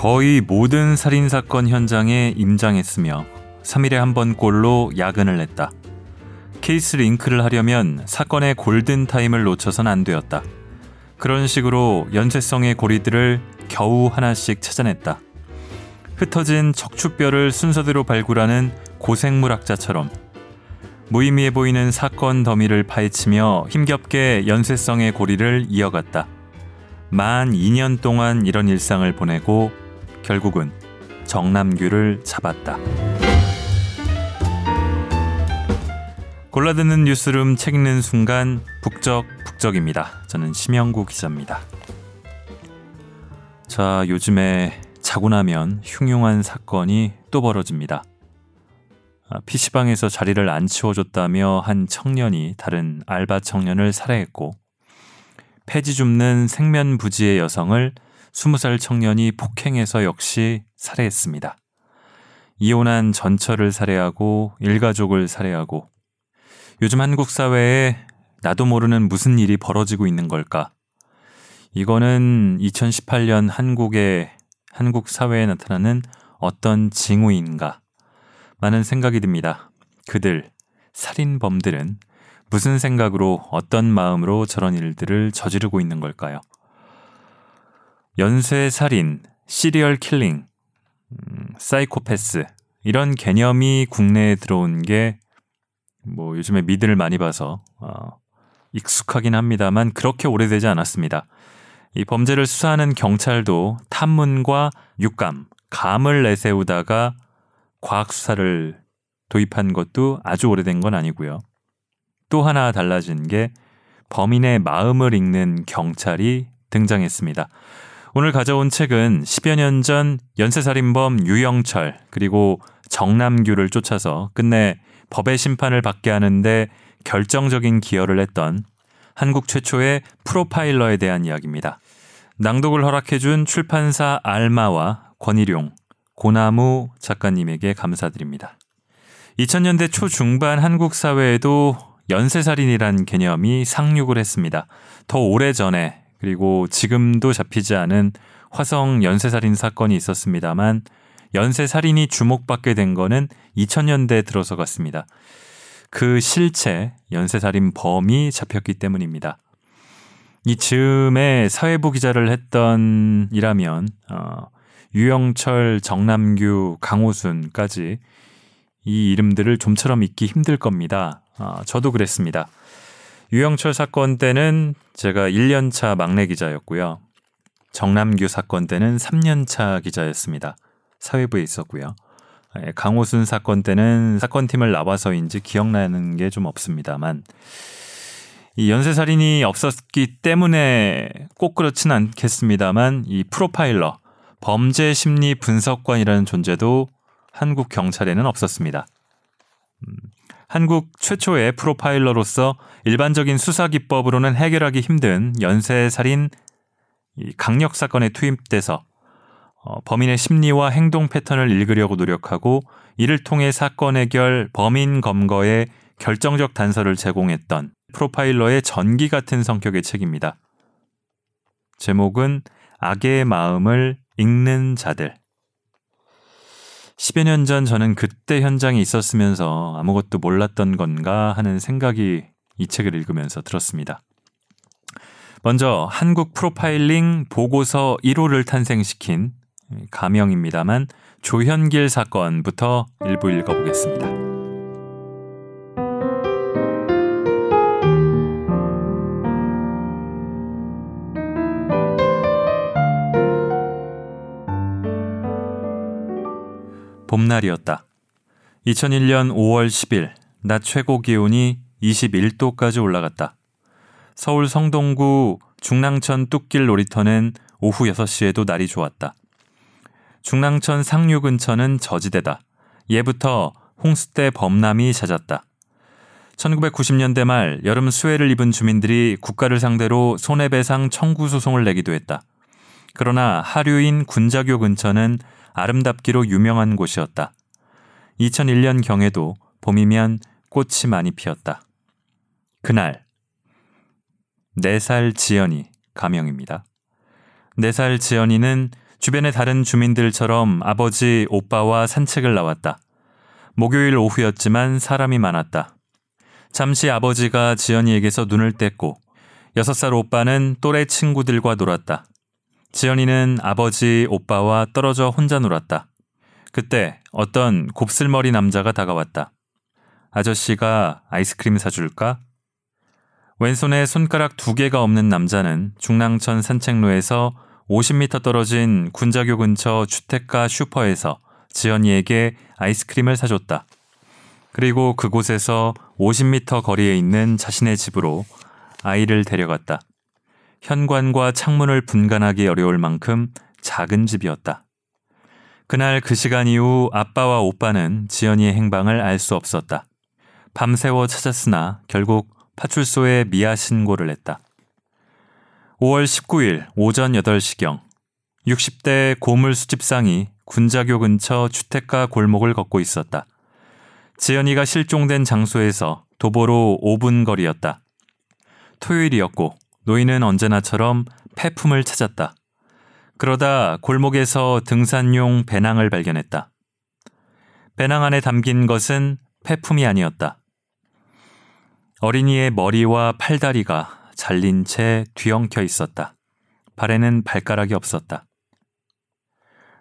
거의 모든 살인 사건 현장에 임장했으며 3일에 한 번꼴로 야근을 했다. case link를 하려면 사건의 골든 타임을 놓쳐선 안 되었다. 그런 식으로 연쇄성의 고리들을 겨우 하나씩 찾아냈다. 흩어진 척추뼈를 순서대로 발굴하는 고생물학자처럼 무의미해 보이는 사건 더미를 파헤치며 힘겹게 연쇄성의 고리를 이어갔다. 만 2년 동안 이런 일상을 보내고 결국은 정남규를 잡았다. 골라듣는 뉴스룸 책 읽는 순간 북적 북적입니다. 저는 심영구 기자입니다. 자, 요즘에 자고 나면 흉흉한 사건이 또 벌어집니다. PC방에서 아, 자리를 안 치워줬다며 한 청년이 다른 알바 청년을 살해했고, 폐지 줍는 생면부지의 여성을 20살 청년이 폭행해서 역시 살해했습니다. 이혼한 전처를 살해하고 일가족을 살해하고 요즘 한국 사회에 나도 모르는 무슨 일이 벌어지고 있는 걸까? 이거는 2018년 한국의 한국 사회에 나타나는 어떤 징후인가? 많은 생각이 듭니다. 그들, 살인범들은 무슨 생각으로 어떤 마음으로 저런 일들을 저지르고 있는 걸까요? 연쇄 살인, serial killing, 음, 사이코패스 이런 개념이 국내에 들어온 게 뭐 요즘에 미드를 많이 봐서 어, 익숙하긴 합니다만 그렇게 오래되지 않았습니다. 이 범죄를 수사하는 경찰도 탐문과 육감, 감을 내세우다가 과학 수사를 도입한 것도 아주 오래된 건 아니고요. 또 하나 달라진 게 범인의 마음을 읽는 경찰이 등장했습니다. 오늘 가져온 책은 10여 년 전 연쇄살인범 유영철 그리고 정남규를 쫓아서 끝내 법의 심판을 받게 하는데 결정적인 기여를 했던 한국 최초의 프로파일러에 대한 이야기입니다. 낭독을 허락해준 출판사 알마와 권일용, 고나무 작가님에게 감사드립니다. 2000년대 초중반 한국 사회에도 연쇄살인이란 개념이 상륙을 했습니다. 더 오래 전에 그리고 지금도 잡히지 않은 화성 연쇄살인 사건이 있었습니다만 연쇄 살인이 주목받게 된 거는 2000년대 들어서 같습니다. 그 실체 연쇄 살인 범이 잡혔기 때문입니다. 이 즈음에 사회부 기자를 했던 이라면 어, 유영철, 정남규, 강호순까지 이 이름들을 좀처럼 잊기 힘들 겁니다. 어, 저도 그랬습니다. 유영철 사건 때는 제가 1년차 막내 기자였고요. 정남규 사건 때는 3년차 기자였습니다. 사회부에 있었고요. 예, 강호순 사건 때는 사건팀을 나와서인지 기억나는 게 좀 없습니다만 이 연쇄살인이 없었기 때문에 꼭 그렇진 않겠습니다만 이 프로파일러 범죄 심리 분석관이라는 존재도 한국 경찰에는 없었습니다. 음, 한국 최초의 프로파일러로서 일반적인 수사 기법으로는 해결하기 힘든 연쇄 살인 강력 사건에 투입돼서 어, 범인의 심리와 행동 패턴을 읽으려고 노력하고 이를 통해 사건 해결, 범인 검거에 결정적 단서를 제공했던 프로파일러의 전기 같은 성격의 책입니다. 제목은 악의 마음을 읽는 자들. 10여 년 전 저는 그때 현장에 있었으면서 아무것도 몰랐던 건가 하는 생각이 이 책을 읽으면서 들었습니다. 먼저 한국 프로파일링 보고서 1호를 탄생시킨 가명입니다만 조현길 사건부터 일부 읽어보겠습니다. 봄날이었다. 2001년 5월 10일 낮 최고 기온이 21도까지 올라갔다. 서울 성동구 중랑천 뚝길 놀이터는 오후 6시에도 날이 좋았다. 중랑천 상류 근처는 저지대다. 예부터 홍수때 범람이 잦았다. 1990년대 말 여름 수해를 입은 주민들이 국가를 상대로 손해배상 청구 소송을 내기도 했다. 그러나 하류인 군자교 근처는 아름답기로 유명한 곳이었다. 2001년 경에도 봄이면 꽃이 많이 피었다. 그날 4살 지연이 가명입니다. 4살 지연이는 주변의 다른 주민들처럼 아버지, 오빠와 산책을 나왔다. 목요일 오후였지만 사람이 많았다. 잠시 아버지가 지연이에게서 눈을 뗐고 여섯 살 오빠는 또래 친구들과 놀았다. 지연이는 아버지, 오빠와 떨어져 혼자 놀았다. 그때 어떤 곱슬머리 남자가 다가왔다. 아저씨가 아이스크림 사줄까? 왼손에 손가락 두 개가 없는 남자는 중랑천 산책로에서 50m 떨어진 군자교 근처 주택가 슈퍼에서 지연이에게 아이스크림을 사줬다. 그리고 그곳에서 50m 거리에 있는 자신의 집으로 아이를 데려갔다. 현관과 창문을 분간하기 어려울 만큼 작은 집이었다. 그날 그 시간 이후 아빠와 오빠는 지연이의 행방을 알 수 없었다. 밤새워 찾았으나 결국 파출소에 미아 신고를 했다. 5월 19일 오전 8시경 60대 고물 수집상이 군자교 근처 주택가 골목을 걷고 있었다. 지연이가 실종된 장소에서 도보로 5분 거리였다. 토요일이었고 노인은 언제나처럼 폐품을 찾았다. 그러다 골목에서 등산용 배낭을 발견했다. 배낭 안에 담긴 것은 폐품이 아니었다. 어린이의 머리와 팔다리가 잘린 채 뒤엉켜 있었다. 발에는 발가락이 없었다.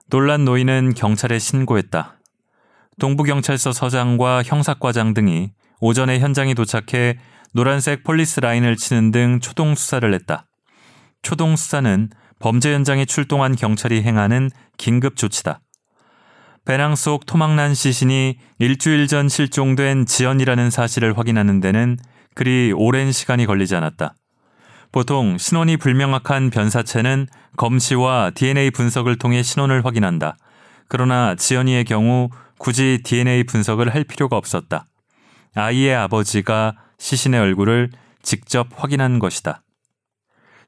놀란 노인은 경찰에 신고했다. 동부경찰서 서장과 형사과장 등이 오전에 현장에 도착해 노란색 폴리스 라인을 치는 등 초동 수사를 했다. 초동 수사는 범죄 현장에 출동한 경찰이 행하는 긴급 조치다. 배낭 속 토막난 시신이 일주일 전 실종된 지연이라는 사실을 확인하는 데는 그리 오랜 시간이 걸리지 않았다. 보통 신원이 불명확한 변사체는 검시와 DNA 분석을 통해 신원을 확인한다. 그러나 지연이의 경우 굳이 DNA 분석을 할 필요가 없었다. 아이의 아버지가 시신의 얼굴을 직접 확인한 것이다.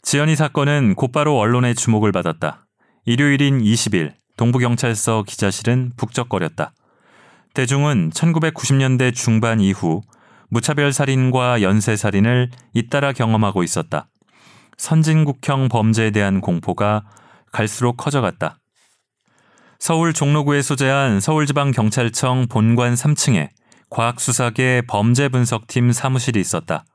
지연이 사건은 곧바로 언론의 주목을 받았다. 일요일인 20일 동부경찰서 기자실은 북적거렸다. 대중은 1990년대 중반 이후 무차별 살인과 연쇄 살인을 잇따라 경험하고 있었다. 선진국형 범죄에 대한 공포가 갈수록 커져갔다. 서울 종로구에 소재한 서울지방경찰청 본관 3층에 과학수사계 범죄분석팀 사무실이 있었다.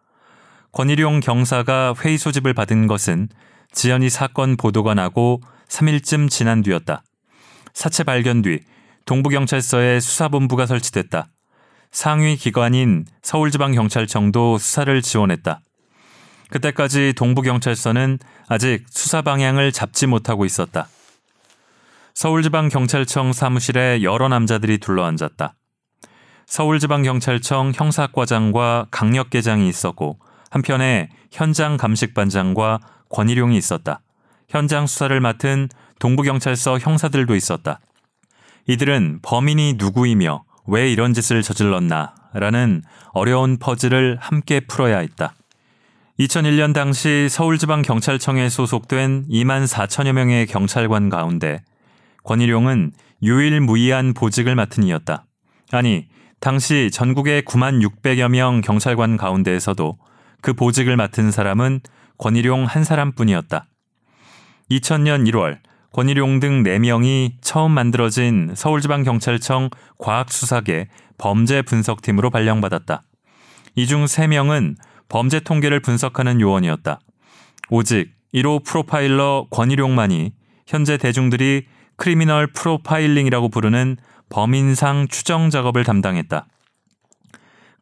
권일용 경사가 회의 소집을 받은 것은 지연이 사건 보도가 나고 3일쯤 지난 뒤였다. 사체 발견 뒤 동부경찰서에 수사본부가 설치됐다. 상위 기관인 서울지방경찰청도 수사를 지원했다. 그때까지 동부경찰서는 아직 수사 방향을 잡지 못하고 있었다. 서울지방경찰청 사무실에 여러 남자들이 둘러앉았다. 서울지방경찰청 형사과장과 강력계장이 있었고 한편에 현장 감식반장과 권일용이 있었다. 현장 수사를 맡은 동부경찰서 형사들도 있었다. 이들은 범인이 누구이며 왜 이런 짓을 저질렀나 라는 어려운 퍼즐을 함께 풀어야 했다. 2001년 당시 서울지방경찰청에 소속된 2만 4천여 명의 경찰관 가운데 권일용은 유일무이한 보직을 맡은 이였다. 아니, 당시 전국의 9만 600여 명 경찰관 가운데에서도 그 보직을 맡은 사람은 권일용 한 사람뿐이었다. 2000년 1월 권일용 등 4명이 처음 만들어진 서울지방경찰청 과학수사계 범죄 분석팀으로 발령받았다. 이 중 3명은 범죄 통계를 분석하는 요원이었다. 오직 1호 프로파일러 권일용만이 현재 대중들이 criminal profiling이라고 부르는 범인상 추정 작업을 담당했다.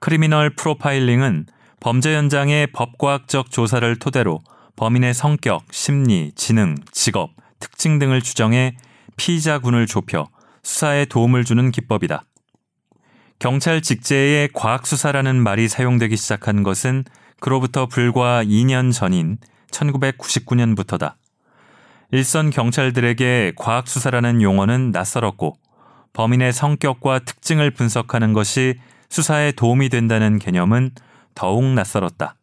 criminal profiling은 범죄 현장의 법과학적 조사를 토대로 범인의 성격, 심리, 지능, 직업, 특징 등을 추정해 피의자군을 좁혀 수사에 도움을 주는 기법이다. 경찰 직제의 과학수사라는 말이 사용되기 시작한 것은 그로부터 불과 2년 전인 1999년부터다. 일선 경찰들에게 과학수사라는 용어는 낯설었고 범인의 성격과 특징을 분석하는 것이 수사에 도움이 된다는 개념은 더욱 낯설었다.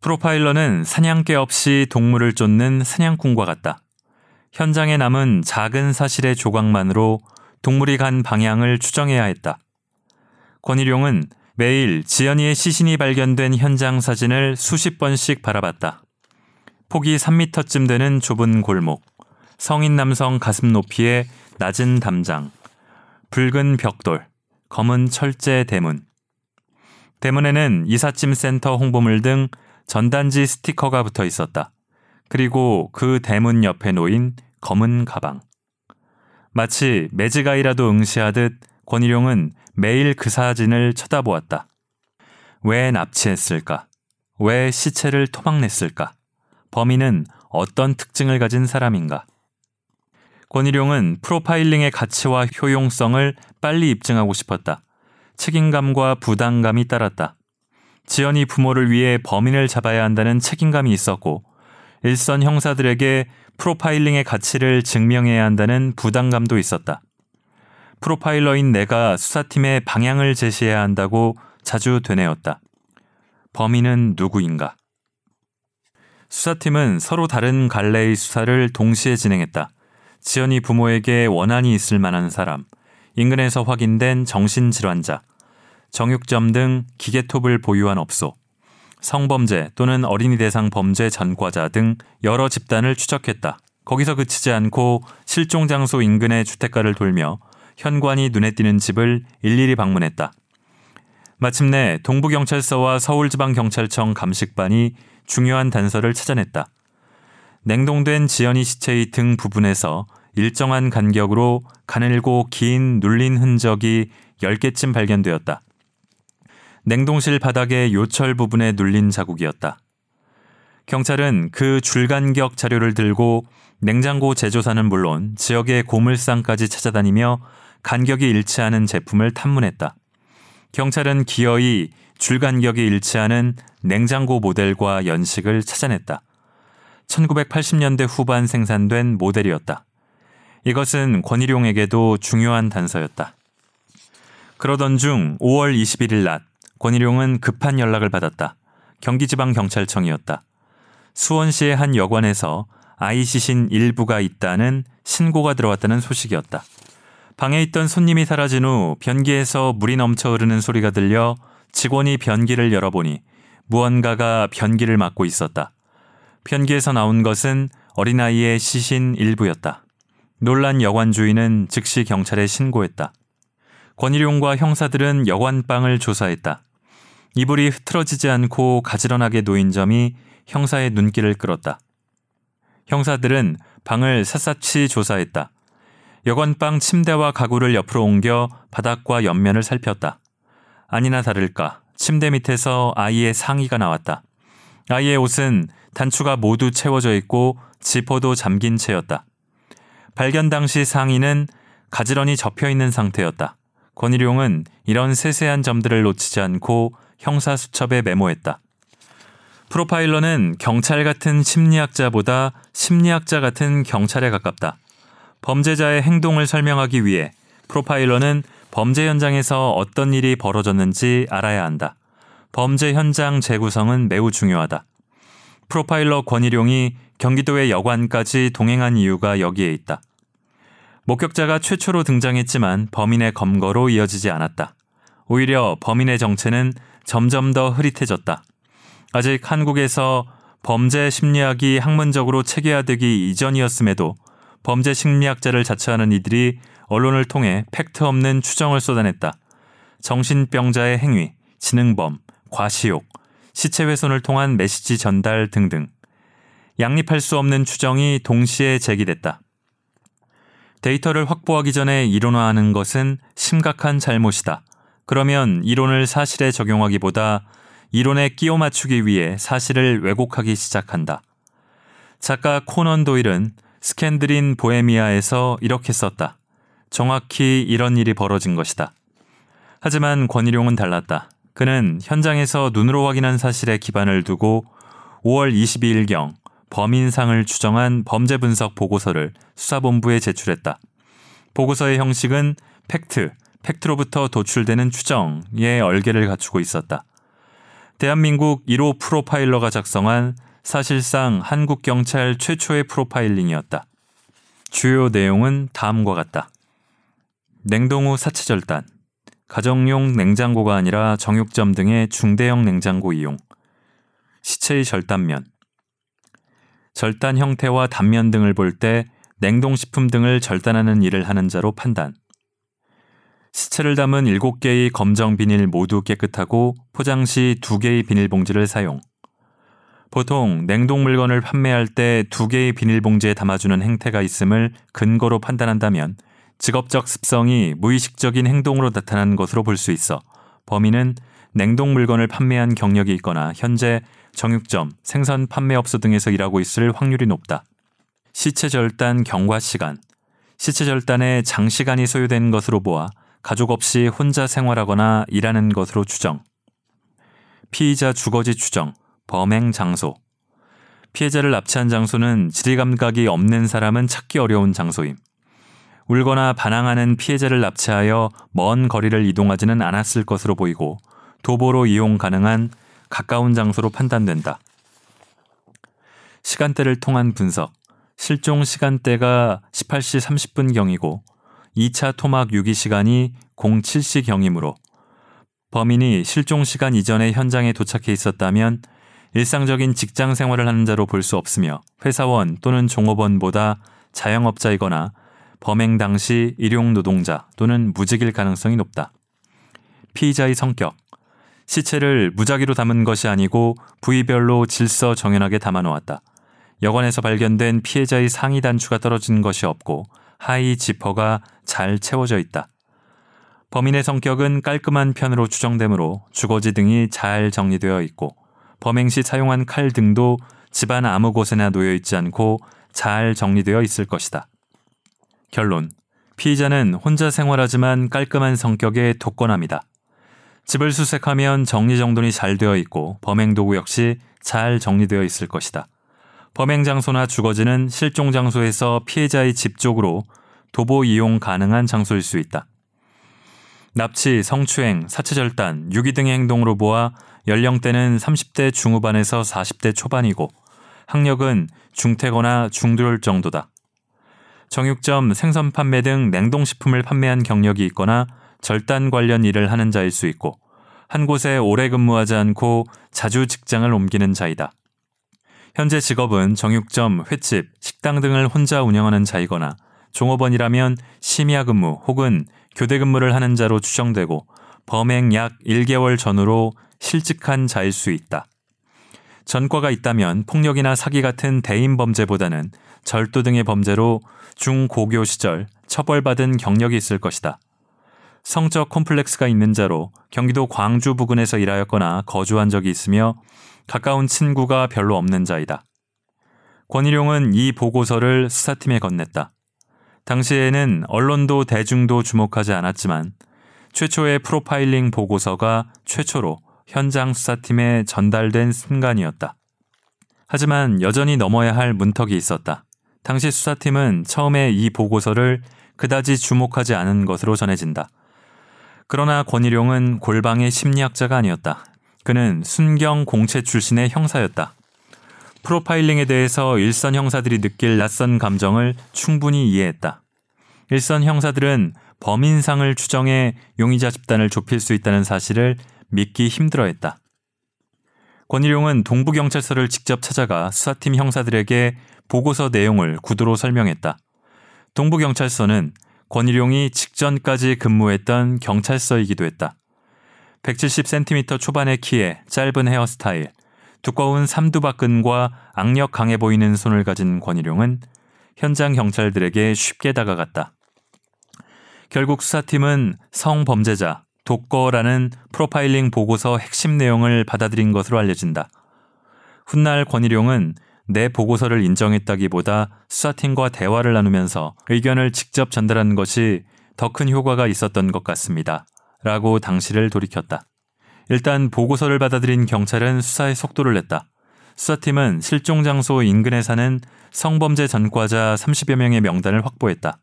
프로파일러는 사냥개 없이 동물을 쫓는 사냥꾼과 같다. 현장에 남은 작은 사실의 조각만으로 동물이 간 방향을 추정해야 했다. 권일용은 매일 지연이의 시신이 발견된 현장 사진을 수십 번씩 바라봤다. 폭이 3미터쯤 되는 좁은 골목, 성인 남성 가슴 높이의 낮은 담장, 붉은 벽돌, 검은 철제 대문. 대문에는 이삿짐 센터 홍보물 등 전단지 스티커가 붙어 있었다. 그리고 그 대문 옆에 놓인 검은 가방. 마치 매직아이라도 응시하듯 권일용은 매일 그 사진을 쳐다보았다. 왜 납치했을까? 왜 시체를 토막냈을까? 범인은 어떤 특징을 가진 사람인가? 권일용은 프로파일링의 가치와 효용성을 빨리 입증하고 싶었다. 책임감과 부담감이 따랐다. 지연이 부모를 위해 범인을 잡아야 한다는 책임감이 있었고 일선 형사들에게 프로파일링의 가치를 증명해야 한다는 부담감도 있었다. 프로파일러인 내가 수사팀에 방향을 제시해야 한다고 자주 되뇌었다. 범인은 누구인가? 수사팀은 서로 다른 갈래의 수사를 동시에 진행했다. 지연이 부모에게 원한이 있을 만한 사람, 인근에서 확인된 정신질환자, 정육점 등 기계톱을 보유한 업소, 성범죄 또는 어린이 대상 범죄 전과자 등 여러 집단을 추적했다. 거기서 그치지 않고 실종 장소 인근의 주택가를 돌며 현관이 눈에 띄는 집을 일일이 방문했다. 마침내 동부경찰서와 서울지방경찰청 감식반이 중요한 단서를 찾아냈다. 냉동된 지연이 시체의 등 부분에서 일정한 간격으로 가늘고 긴 눌린 흔적이 10개쯤 발견되었다. 냉동실 바닥의 요철 부분에 눌린 자국이었다. 경찰은 그 줄간격 자료를 들고 냉장고 제조사는 물론 지역의 고물상까지 찾아다니며 간격이 일치하는 제품을 탐문했다. 경찰은 기어이 줄간격이 일치하는 냉장고 모델과 연식을 찾아냈다. 1980년대 후반 생산된 모델이었다. 이것은 권일용에게도 중요한 단서였다. 그러던 중 5월 21일 낮 권일용은 급한 연락을 받았다. 경기지방경찰청이었다. 수원시의 한 여관에서 아이 시신 일부가 있다는 신고가 들어왔다는 소식이었다. 방에 있던 손님이 사라진 후 변기에서 물이 넘쳐 흐르는 소리가 들려 직원이 변기를 열어보니 무언가가 변기를 막고 있었다. 변기에서 나온 것은 어린아이의 시신 일부였다. 놀란 여관 주인은 즉시 경찰에 신고했다. 권일용과 형사들은 여관방을 조사했다. 이불이 흐트러지지 않고 가지런하게 놓인 점이 형사의 눈길을 끌었다. 형사들은 방을 샅샅이 조사했다. 여관방 침대와 가구를 옆으로 옮겨 바닥과 옆면을 살폈다. 아니나 다를까 침대 밑에서 아이의 상의가 나왔다. 아이의 옷은 단추가 모두 채워져 있고 지퍼도 잠긴 채였다. 발견 당시 상의는 가지런히 접혀 있는 상태였다. 권일용은 이런 세세한 점들을 놓치지 않고 형사 수첩에 메모했다. 프로파일러는 경찰 같은 심리학자보다 심리학자 같은 경찰에 가깝다. 범죄자의 행동을 설명하기 위해 프로파일러는 범죄 현장에서 어떤 일이 벌어졌는지 알아야 한다. 범죄 현장 재구성은 매우 중요하다. 프로파일러 권일용이 경기도의 여관까지 동행한 이유가 여기에 있다. 목격자가 최초로 등장했지만 범인의 검거로 이어지지 않았다. 오히려 범인의 정체는 점점 더 흐릿해졌다. 아직 한국에서 범죄 심리학이 학문적으로 체계화되기 이전이었음에도 범죄 심리학자를 자처하는 이들이 언론을 통해 팩트 없는 추정을 쏟아냈다. 정신병자의 행위, 지능범, 과시욕, 시체 훼손을 통한 메시지 전달 등등. 양립할 수 없는 추정이 동시에 제기됐다. 데이터를 확보하기 전에 이론화하는 것은 심각한 잘못이다. 그러면 이론을 사실에 적용하기보다 이론에 끼워 맞추기 위해 사실을 왜곡하기 시작한다. 작가 코넌 도일은 스캔들인 보헤미아에서 이렇게 썼다. 정확히 이런 일이 벌어진 것이다. 하지만 권일용은 달랐다. 그는 현장에서 눈으로 확인한 사실에 기반을 두고 5월 22일경 범인상을 추정한 범죄 분석 보고서를 수사본부에 제출했다. 보고서의 형식은 팩트, 팩트로부터 도출되는 추정의 얼개를 갖추고 있었다. 대한민국 1호 프로파일러가 작성한 사실상 한국 경찰 최초의 프로파일링이었다. 주요 내용은 다음과 같다. 냉동 후 사체 절단, 가정용 냉장고가 아니라 정육점 등의 중대형 냉장고 이용, 시체의 절단면, 절단 형태와 단면 등을 볼 때 냉동식품 등을 절단하는 일을 하는 자로 판단. 시체를 담은 7개의 검정 비닐 모두 깨끗하고 포장 시 2개의 비닐봉지를 사용. 보통 냉동 물건을 판매할 때 2개의 비닐봉지에 담아주는 행태가 있음을 근거로 판단한다면 직업적 습성이 무의식적인 행동으로 나타난 것으로 볼 수 있어 범인은 냉동 물건을 판매한 경력이 있거나 현재 정육점, 생선 판매업소 등에서 일하고 있을 확률이 높다. 시체 절단 경과 시간. 시체 절단에 장시간이 소요된 것으로 보아 가족 없이 혼자 생활하거나 일하는 것으로 추정. 피의자 주거지 추정, 범행 장소. 피해자를 납치한 장소는 지리감각이 없는 사람은 찾기 어려운 장소임. 울거나 반항하는 피해자를 납치하여 먼 거리를 이동하지는 않았을 것으로 보이고 도보로 이용 가능한 가까운 장소로 판단된다. 시간대를 통한 분석. 실종 시간대가 18시 30분경이고 2차 토막 유기 시간이 07시경이므로 범인이 실종 시간 이전에 현장에 도착해 있었다면 일상적인 직장 생활을 하는 자로 볼 수 없으며 회사원 또는 종업원보다 자영업자이거나 범행 당시 일용 노동자 또는 무직일 가능성이 높다. 피의자의 성격. 시체를 무작위로 담은 것이 아니고 부위별로 질서 정연하게 담아 놓았다. 여관에서 발견된 피해자의 상의 단추가 떨어진 것이 없고 하의 지퍼가 잘 채워져 있다. 범인의 성격은 깔끔한 편으로 추정되므로 주거지 등이 잘 정리되어 있고 범행 시 사용한 칼 등도 집안 아무 곳에나 놓여 있지 않고 잘 정리되어 있을 것이다. 결론. 피의자는 혼자 생활하지만 깔끔한 성격의 독거남이다. 집을 수색하면 정리정돈이 잘 되어 있고 범행 도구 역시 잘 정리되어 있을 것이다. 범행 장소나 주거지는 실종 장소에서 피해자의 집 쪽으로 도보 이용 가능한 장소일 수 있다. 납치, 성추행, 사체절단, 유기 등의 행동으로 보아 연령대는 30대 중후반에서 40대 초반이고 학력은 중퇴거나 중도일 정도다. 정육점, 생선 판매 등 냉동식품을 판매한 경력이 있거나 절단 관련 일을 하는 자일 수 있고 한 곳에 오래 근무하지 않고 자주 직장을 옮기는 자이다. 현재 직업은 정육점, 횟집, 식당 등을 혼자 운영하는 자이거나 종업원이라면 심야 근무 혹은 교대 근무를 하는 자로 추정되고 범행 약 1개월 전후로 실직한 자일 수 있다. 전과가 있다면 폭력이나 사기 같은 대인 범죄보다는 절도 등의 범죄로 중고교 시절 처벌받은 경력이 있을 것이다. 성적 콤플렉스가 있는 자로 경기도 광주 부근에서 일하였거나 거주한 적이 있으며 가까운 친구가 별로 없는 자이다. 권일용은 이 보고서를 수사팀에 건넸다. 당시에는 언론도 대중도 주목하지 않았지만 최초의 프로파일링 보고서가 최초로 현장 수사팀에 전달된 순간이었다. 하지만 여전히 넘어야 할 문턱이 있었다. 당시 수사팀은 처음에 이 보고서를 그다지 주목하지 않은 것으로 전해진다. 그러나 권일용은 골방의 심리학자가 아니었다. 그는 순경 공채 출신의 형사였다. 프로파일링에 대해서 일선 형사들이 느낄 낯선 감정을 충분히 이해했다. 일선 형사들은 범인상을 추정해 용의자 집단을 좁힐 수 있다는 사실을 믿기 힘들어했다. 권일용은 동부경찰서를 직접 찾아가 수사팀 형사들에게 보고서 내용을 구두로 설명했다. 동부경찰서는 권일용이 직전까지 근무했던 경찰서이기도 했다. 170cm 초반의 키에 짧은 헤어스타일, 두꺼운 삼두박근과 악력 강해 보이는 손을 가진 권일용은 현장 경찰들에게 쉽게 다가갔다. 결국 수사팀은 성범죄자, 독거라는 프로파일링 보고서 핵심 내용을 받아들인 것으로 알려진다. 훗날 권일용은 내 보고서를 인정했다기보다 수사팀과 대화를 나누면서 의견을 직접 전달한 것이 더 큰 효과가 있었던 것 같습니다. 라고 당시를 돌이켰다. 일단 보고서를 받아들인 경찰은 수사의 속도를 냈다. 수사팀은 실종 장소 인근에 사는 성범죄 전과자 30여 명의 명단을 확보했다.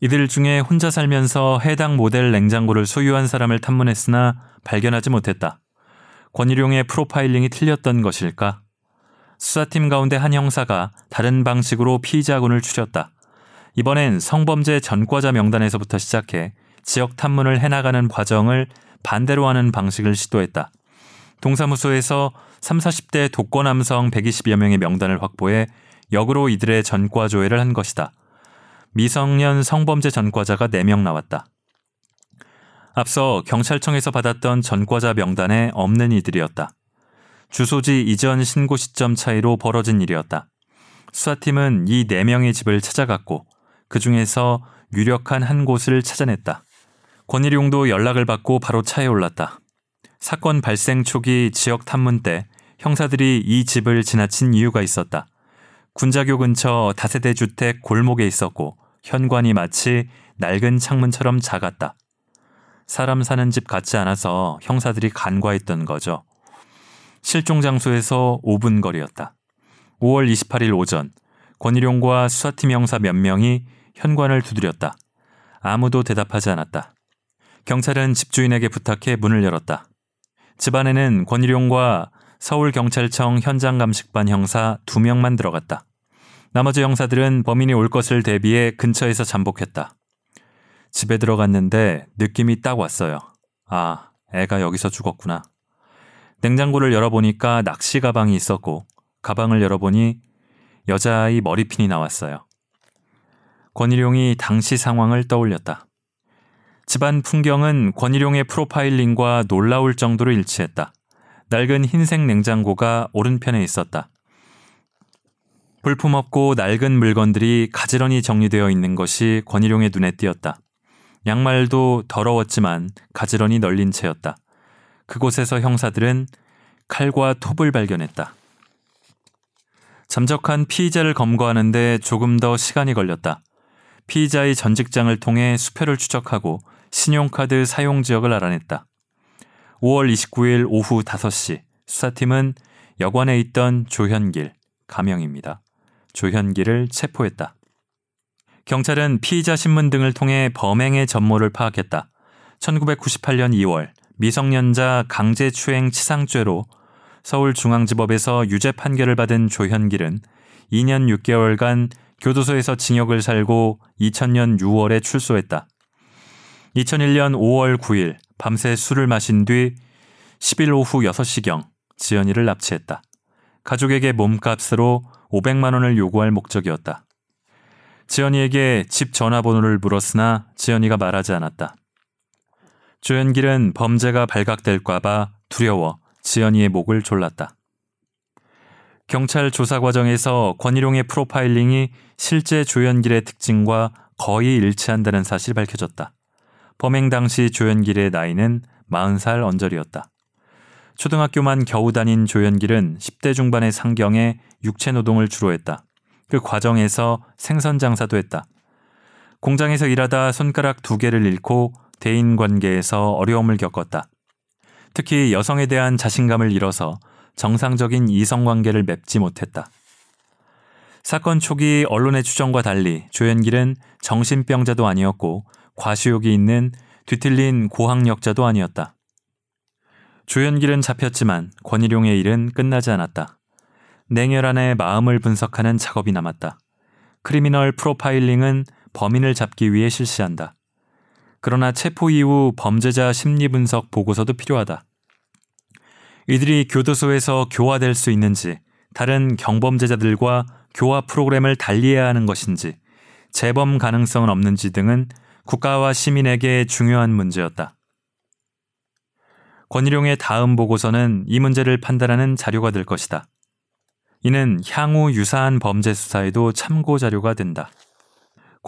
이들 중에 혼자 살면서 해당 모델 냉장고를 소유한 사람을 탐문했으나 발견하지 못했다. 권일용의 프로파일링이 틀렸던 것일까? 수사팀 가운데 한 형사가 다른 방식으로 피의자군을 추렸다. 이번엔 성범죄 전과자 명단에서부터 시작해 지역 탐문을 해나가는 과정을 반대로 하는 방식을 시도했다. 동사무소에서 3, 40대 독거 남성 120여 명의 명단을 확보해 역으로 이들의 전과 조회를 한 것이다. 미성년 성범죄 전과자가 4명 나왔다. 앞서 경찰청에서 받았던 전과자 명단에 없는 이들이었다. 주소지 이전 신고 시점 차이로 벌어진 일이었다. 수사팀은 이 4명의 집을 찾아갔고 그 중에서 유력한 한 곳을 찾아냈다. 권일용도 연락을 받고 바로 차에 올랐다. 사건 발생 초기 지역 탐문 때 형사들이 이 집을 지나친 이유가 있었다. 군자교 근처 다세대 주택 골목에 있었고 현관이 마치 낡은 창문처럼 작았다. 사람 사는 집 같지 않아서 형사들이 간과했던 거죠. 실종 장소에서 5분 거리였다. 5월 28일 오전 권일용과 수사팀 형사 몇 명이 현관을 두드렸다. 아무도 대답하지 않았다. 경찰은 집주인에게 부탁해 문을 열었다. 집 안에는 권일용과 서울경찰청 현장감식반 형사 2명만 들어갔다. 나머지 형사들은 범인이 올 것을 대비해 근처에서 잠복했다. 집에 들어갔는데 느낌이 딱 왔어요. 아, 애가 여기서 죽었구나. 냉장고를 열어보니까 낚시 가방이 있었고, 가방을 열어보니 여자아이 머리핀이 나왔어요. 권일용이 당시 상황을 떠올렸다. 집안 풍경은 권일용의 프로파일링과 놀라울 정도로 일치했다. 낡은 흰색 냉장고가 오른편에 있었다. 볼품없고 낡은 물건들이 가지런히 정리되어 있는 것이 권일용의 눈에 띄었다. 양말도 더러웠지만 가지런히 널린 채였다. 그곳에서 형사들은 칼과 톱을 발견했다. 잠적한 피의자를 검거하는데 조금 더 시간이 걸렸다. 피의자의 전직장을 통해 수표를 추적하고 신용카드 사용 지역을 알아냈다. 5월 29일 오후 5시 수사팀은 여관에 있던 조현길, 가명입니다. 조현길을 체포했다. 경찰은 피의자 신문 등을 통해 범행의 전모를 파악했다. 1998년 2월 미성년자 강제추행 치상죄로 서울중앙지법에서 유죄 판결을 받은 조현길은 2년 6개월간 교도소에서 징역을 살고 2000년 6월에 출소했다. 2001년 5월 9일 밤새 술을 마신 뒤 10일 오후 6시경 지연이를 납치했다. 가족에게 몸값으로 500만 원을 요구할 목적이었다. 지연이에게 집 전화번호를 물었으나 지연이가 말하지 않았다. 조연길은 범죄가 발각될까봐 두려워 지연이의 목을 졸랐다. 경찰 조사 과정에서 권일용의 프로파일링이 실제 조연길의 특징과 거의 일치한다는 사실이 밝혀졌다. 범행 당시 조연길의 나이는 40살 언저리였다. 초등학교만 겨우 다닌 조연길은 10대 중반의 상경에 육체 노동을 주로 했다. 그 과정에서 생선 장사도 했다. 공장에서 일하다 손가락 두 개를 잃고 대인 관계에서 어려움을 겪었다. 특히 여성에 대한 자신감을 잃어서 정상적인 이성 관계를 맺지 못했다. 사건 초기 언론의 추정과 달리 조연길은 정신병자도 아니었고 과시욕이 있는 뒤틀린 고학력자도 아니었다. 조연길은 잡혔지만 권일용의 일은 끝나지 않았다. 냉혈한의 마음을 분석하는 작업이 남았다. 크리미널 프로파일링은 범인을 잡기 위해 실시한다. 그러나 체포 이후 범죄자 심리 분석 보고서도 필요하다. 이들이 교도소에서 교화될 수 있는지, 다른 경범죄자들과 교화 프로그램을 달리해야 하는 것인지, 재범 가능성은 없는지 등은 국가와 시민에게 중요한 문제였다. 권일용의 다음 보고서는 이 문제를 판단하는 자료가 될 것이다. 이는 향후 유사한 범죄 수사에도 참고 자료가 된다.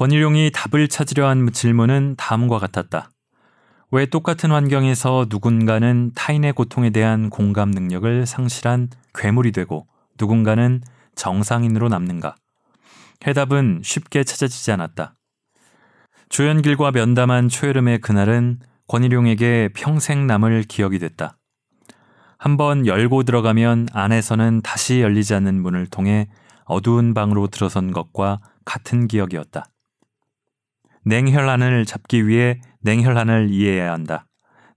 권일용이 답을 찾으려 한 질문은 다음과 같았다. 왜 똑같은 환경에서 누군가는 타인의 고통에 대한 공감 능력을 상실한 괴물이 되고 누군가는 정상인으로 남는가? 해답은 쉽게 찾아지지 않았다. 조연길과 면담한 초여름의 그날은 권일용에게 평생 남을 기억이 됐다. 한번 열고 들어가면 안에서는 다시 열리지 않는 문을 통해 어두운 방으로 들어선 것과 같은 기억이었다. 냉혈한을 잡기 위해 냉혈한을 이해해야 한다.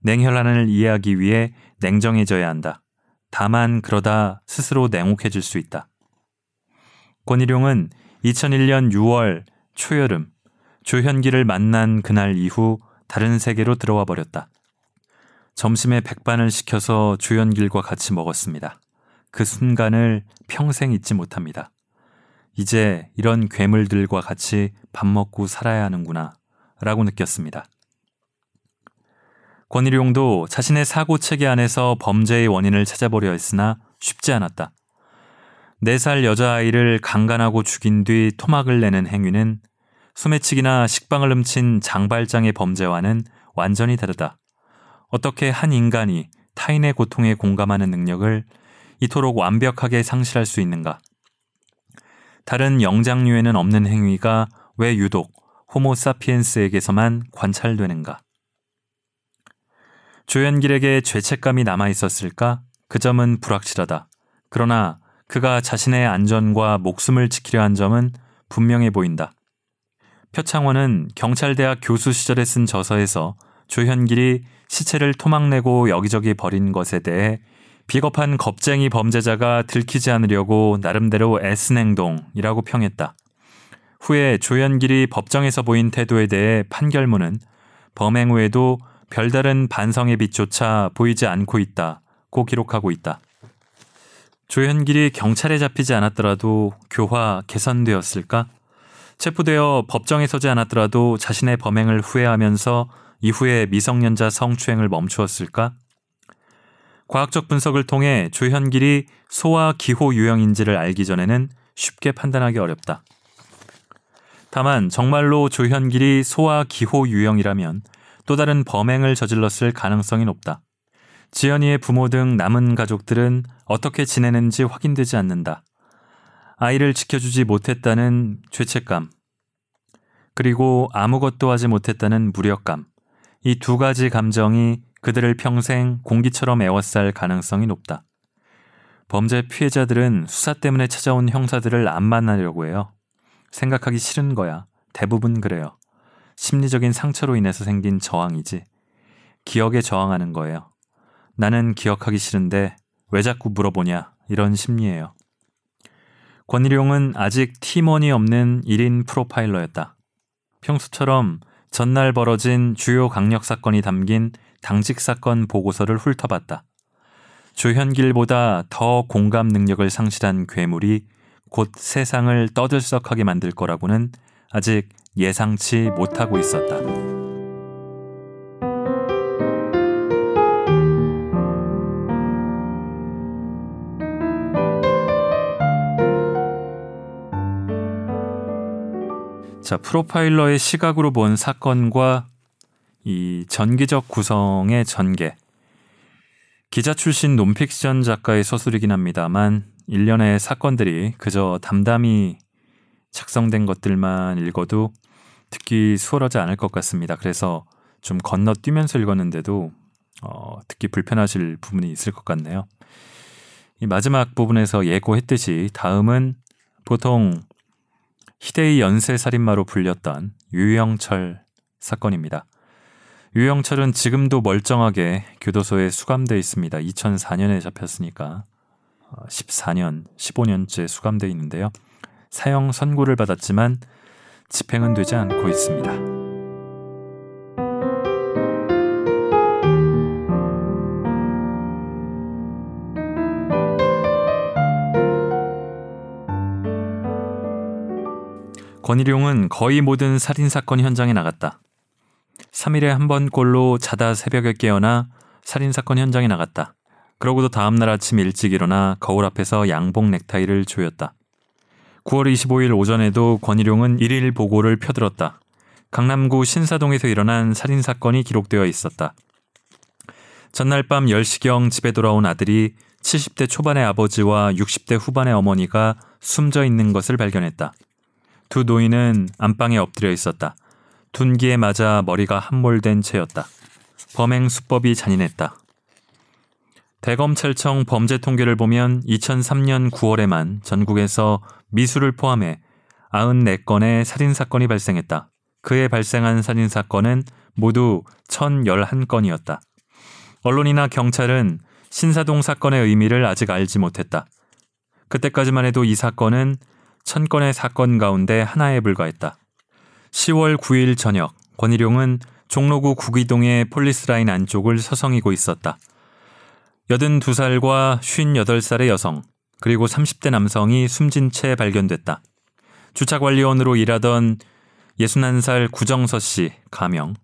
냉혈한을 이해하기 위해 냉정해져야 한다. 다만 그러다 스스로 냉혹해질 수 있다. 권일용은 2001년 6월 초여름 조현기를 만난 그날 이후 다른 세계로 들어와 버렸다. 점심에 백반을 시켜서 조현길과 같이 먹었습니다. 그 순간을 평생 잊지 못합니다. 이제 이런 괴물들과 같이 밥 먹고 살아야 하는구나 라고 느꼈습니다. 권일용도 자신의 사고 체계 안에서 범죄의 원인을 찾아보려 했으나 쉽지 않았다. 4살 여자아이를 강간하고 죽인 뒤 토막을 내는 행위는 소매치기나 식빵을 훔친 장발장의 범죄와는 완전히 다르다. 어떻게 한 인간이 타인의 고통에 공감하는 능력을 이토록 완벽하게 상실할 수 있는가? 다른 영장류에는 없는 행위가 왜 유독 호모사피엔스에게서만 관찰되는가? 조연길에게 죄책감이 남아 있었을까? 그 점은 불확실하다. 그러나 그가 자신의 안전과 목숨을 지키려 한 점은 분명해 보인다. 표창원은 경찰대학 교수 시절에 쓴 저서에서 조현길이 시체를 토막내고 여기저기 버린 것에 대해 비겁한 겁쟁이 범죄자가 들키지 않으려고 나름대로 애쓴 행동이라고 평했다. 후에 조현길이 법정에서 보인 태도에 대해 판결문은 범행 후에도 별다른 반성의 빛조차 보이지 않고 있다고 기록하고 있다. 조현길이 경찰에 잡히지 않았더라도 교화 개선되었을까? 체포되어 법정에 서지 않았더라도 자신의 범행을 후회하면서 이후에 미성년자 성추행을 멈추었을까? 과학적 분석을 통해 조현길이 소아 기호 유형인지를 알기 전에는 쉽게 판단하기 어렵다. 다만 정말로 조현길이 소아 기호 유형이라면 또 다른 범행을 저질렀을 가능성이 높다. 지연이의 부모 등 남은 가족들은 어떻게 지내는지 확인되지 않는다. 아이를 지켜주지 못했다는 죄책감, 그리고 아무것도 하지 못했다는 무력감. 이 두 가지 감정이 그들을 평생 공기처럼 애워쌀 가능성이 높다. 범죄 피해자들은 수사 때문에 찾아온 형사들을 안 만나려고 해요. 생각하기 싫은 거야. 대부분 그래요. 심리적인 상처로 인해서 생긴 저항이지. 기억에 저항하는 거예요. 나는 기억하기 싫은데 왜 자꾸 물어보냐 이런 심리예요. 권일용은 아직 팀원이 없는 1인 프로파일러였다. 평소처럼 전날 벌어진 주요 강력 사건이 담긴 당직 사건 보고서를 훑어봤다. 조현길보다 더 공감 능력을 상실한 괴물이 곧 세상을 떠들썩하게 만들 거라고는 아직 예상치 못하고 있었다. 자, 프로파일러의 시각으로 본 사건과 이 전기적 구성의 전개. 기자 출신 논픽션 작가의 서술이긴 합니다만 일련의 사건들이 그저 담담히 작성된 것들만 읽어도 듣기 수월하지 않을 것 같습니다. 그래서 좀 건너뛰면서 읽었는데도 어, 듣기 불편하실 부분이 있을 것 같네요. 이 마지막 부분에서 예고했듯이 다음은 보통 희대의 연쇄살인마로 불렸던 유영철 사건입니다. 유영철은 지금도 멀쩡하게 교도소에 수감돼 있습니다. 2004년에 잡혔으니까 14년, 어, 15년째 수감돼 있는데요. 사형 선고를 받았지만 집행은 되지 않고 있습니다. 권일용은 거의 모든 살인사건 현장에 나갔다. 3일에 한 번 꼴로 자다 새벽에 깨어나 살인사건 현장에 나갔다. 그러고도 다음날 아침 일찍 일어나 거울 앞에서 양복 넥타이를 조였다. 9월 25일 오전에도 권일용은 일일 보고를 펴들었다. 강남구 신사동에서 일어난 살인사건이 기록되어 있었다. 전날 밤 10시경 집에 돌아온 아들이 70대 초반의 아버지와 60대 후반의 어머니가 숨져 있는 것을 발견했다. 두 노인은 안방에 엎드려 있었다. 둔기에 맞아 머리가 함몰된 채였다. 범행 수법이 잔인했다. 대검찰청 범죄 통계를 보면 2003년 9월에만 전국에서 미수를 포함해 94건의 살인사건이 발생했다. 그에 발생한 살인사건은 모두 1011건이었다. 언론이나 경찰은 신사동 사건의 의미를 아직 알지 못했다. 그때까지만 해도 이 사건은 천 건의 사건 가운데 하나에 불과했다. 10월 9일 저녁 권일용은 종로구 구기동의 폴리스라인 안쪽을 서성이고 있었다. 82살과 58살의 여성, 그리고 30대 남성이 숨진 채 발견됐다. 주차관리원으로 일하던 61살 구정서 씨 가명.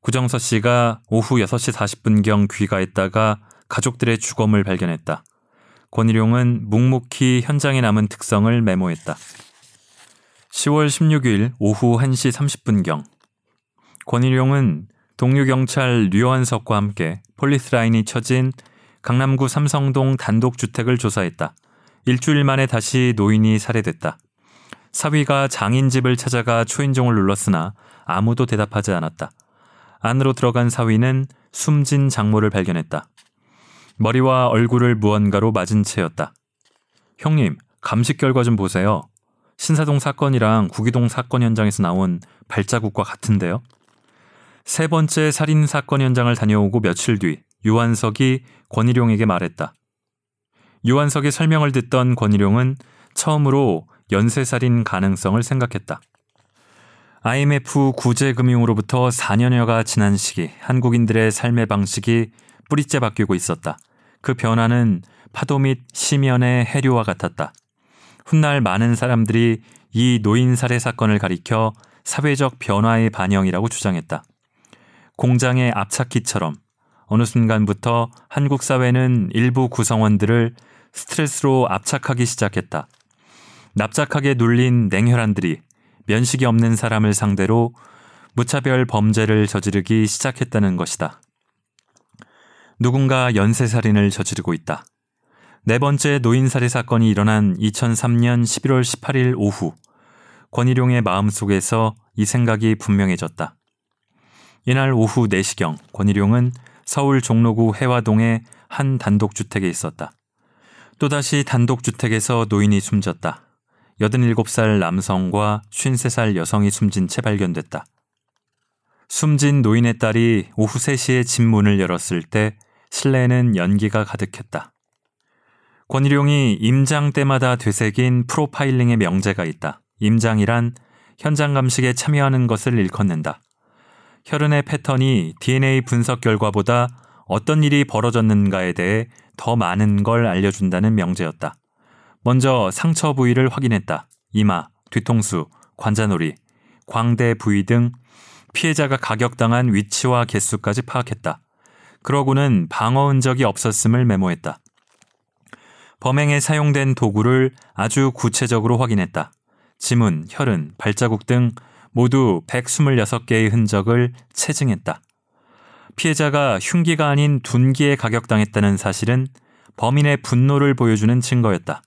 구정서 씨가 오후 6시 40분경 귀가했다가 가족들의 주검을 발견했다. 권일용은 묵묵히 현장에 남은 특성을 메모했다. 10월 16일 오후 1시 30분경 권일용은 동료 경찰 류원석과 함께 폴리스 라인이 쳐진 강남구 삼성동 단독주택을 조사했다. 일주일 만에 다시 노인이 살해됐다. 사위가 장인 집을 찾아가 초인종을 눌렀으나 아무도 대답하지 않았다. 안으로 들어간 사위는 숨진 장모를 발견했다. 머리와 얼굴을 무언가로 맞은 채였다. 형님, 감식 결과 좀 보세요. 신사동 사건이랑 구기동 사건 현장에서 나온 발자국과 같은데요. 세 번째 살인 사건 현장을 다녀오고 며칠 뒤 유한석이 권일용에게 말했다. 유한석의 설명을 듣던 권일용은 처음으로 연쇄살인 가능성을 생각했다. IMF 구제금융으로부터 4년여가 지난 시기 한국인들의 삶의 방식이 뿌리째 바뀌고 있었다. 그 변화는 파도 및 심연의 해류와 같았다. 훗날 많은 사람들이 이 노인 살해 사건을 가리켜 사회적 변화의 반영이라고 주장했다. 공장의 압착기처럼 어느 순간부터 한국 사회는 일부 구성원들을 스트레스로 압착하기 시작했다. 납작하게 눌린 냉혈한들이 면식이 없는 사람을 상대로 무차별 범죄를 저지르기 시작했다는 것이다. 누군가 연쇄살인을 저지르고 있다. 네 번째 노인살해 사건이 일어난 2003년 11월 18일 오후 권일용의 마음속에서 이 생각이 분명해졌다. 이날 오후 4시경 권일용은 서울 종로구 해화동의 한 단독주택에 있었다. 또다시 단독주택에서 노인이 숨졌다. 87살 남성과 53살 여성이 숨진 채 발견됐다. 숨진 노인의 딸이 오후 3시에 집 문을 열었을 때 실내에는 연기가 가득했다. 권일용이 임장 때마다 되새긴 프로파일링의 명제가 있다. 임장이란 현장 감식에 참여하는 것을 일컫는다. 혈흔의 패턴이 DNA 분석 결과보다 어떤 일이 벌어졌는가에 대해 더 많은 걸 알려준다는 명제였다. 먼저 상처 부위를 확인했다. 이마, 뒤통수, 관자놀이, 광대 부위 등 피해자가 가격당한 위치와 개수까지 파악했다. 그러고는 방어 흔적이 없었음을 메모했다. 범행에 사용된 도구를 아주 구체적으로 확인했다. 지문, 혈흔, 발자국 등 모두 126개의 흔적을 체증했다. 피해자가 흉기가 아닌 둔기에 가격당했다는 사실은 범인의 분노를 보여주는 증거였다.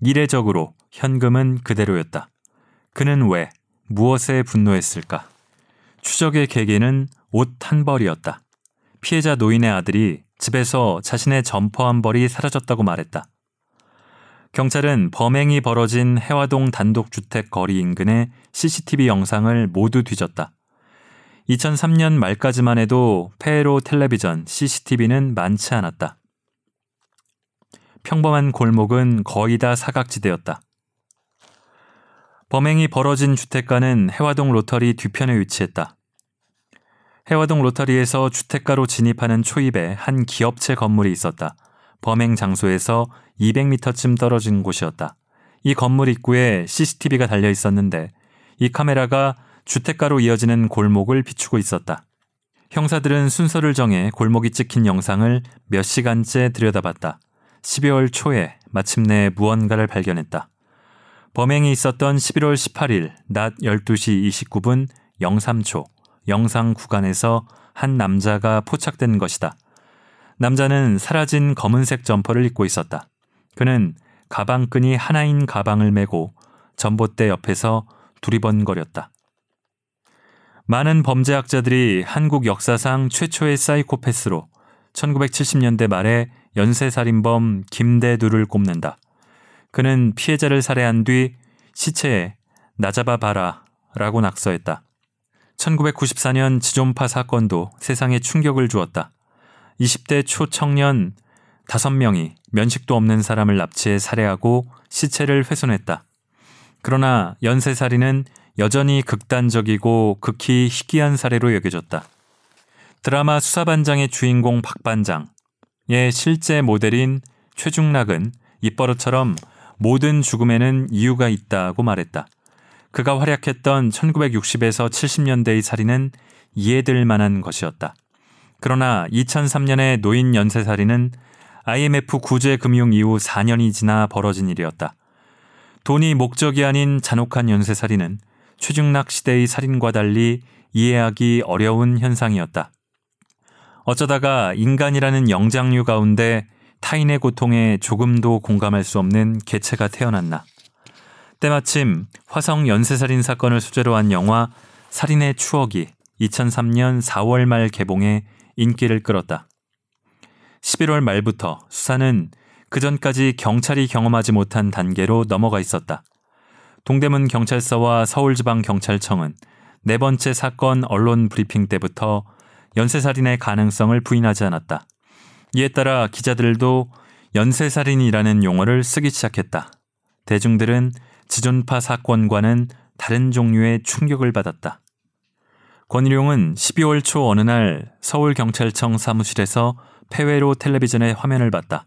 이례적으로 현금은 그대로였다. 그는 왜, 무엇에 분노했을까? 추적의 계기는 옷 한 벌이었다. 피해자 노인의 아들이 집에서 자신의 점퍼 한 벌이 사라졌다고 말했다. 경찰은 범행이 벌어진 해화동 단독주택 거리 인근의 CCTV 영상을 모두 뒤졌다. 2003년 말까지만 해도 페로 텔레비전 CCTV는 많지 않았다. 평범한 골목은 거의 다 사각지대였다. 범행이 벌어진 주택가는 해화동 로터리 뒤편에 위치했다. 해화동 로터리에서 주택가로 진입하는 초입에 한 기업체 건물이 있었다. 범행 장소에서 200m쯤 떨어진 곳이었다. 이 건물 입구에 CCTV가 달려 있었는데 이 카메라가 주택가로 이어지는 골목을 비추고 있었다. 형사들은 순서를 정해 골목이 찍힌 영상을 몇 시간째 들여다봤다. 12월 초에 마침내 무언가를 발견했다. 범행이 있었던 11월 18일 낮 12시 29분 03초 영상 구간에서 한 남자가 포착된 것이다. 남자는 사라진 검은색 점퍼를 입고 있었다. 그는 가방끈이 하나인 가방을 메고 전봇대 옆에서 두리번거렸다. 많은 범죄학자들이 한국 역사상 최초의 사이코패스로 1970년대 말에 연쇄살인범 김대두를 꼽는다. 그는 피해자를 살해한 뒤 시체에 나잡아 봐라 라고 낙서했다. 1994년 지존파 사건도 세상에 충격을 주었다. 20대 초청년 5명이 면식도 없는 사람을 납치해 살해하고 시체를 훼손했다. 그러나 연쇄살인은 여전히 극단적이고 극히 희귀한 사례로 여겨졌다. 드라마 수사반장의 주인공 박반장의 실제 모델인 최중락은 입버릇처럼 모든 죽음에는 이유가 있다고 말했다. 그가 활약했던 1960에서 70년대의 살인은 이해될 만한 것이었다. 그러나 2003년의 노인 연쇄살인은 IMF 구제 금융 이후 4년이 지나 벌어진 일이었다. 돈이 목적이 아닌 잔혹한 연쇄살인은 최중락 시대의 살인과 달리 이해하기 어려운 현상이었다. 어쩌다가 인간이라는 영장류 가운데 타인의 고통에 조금도 공감할 수 없는 개체가 태어났나. 때마침 화성 연쇄살인 사건을 소재로 한 영화 살인의 추억이 2003년 4월 말 개봉해 인기를 끌었다. 11월 말부터 수사는 그전까지 경찰이 경험하지 못한 단계로 넘어가 있었다. 동대문 경찰서와 서울지방경찰청은 네 번째 사건 언론 브리핑 때부터 연쇄살인의 가능성을 부인하지 않았다. 이에 따라 기자들도 연쇄살인이라는 용어를 쓰기 시작했다. 대중들은 지존파 사건과는 다른 종류의 충격을 받았다. 권일용은 12월 초 어느 날 서울경찰청 사무실에서 폐회로 텔레비전의 화면을 봤다.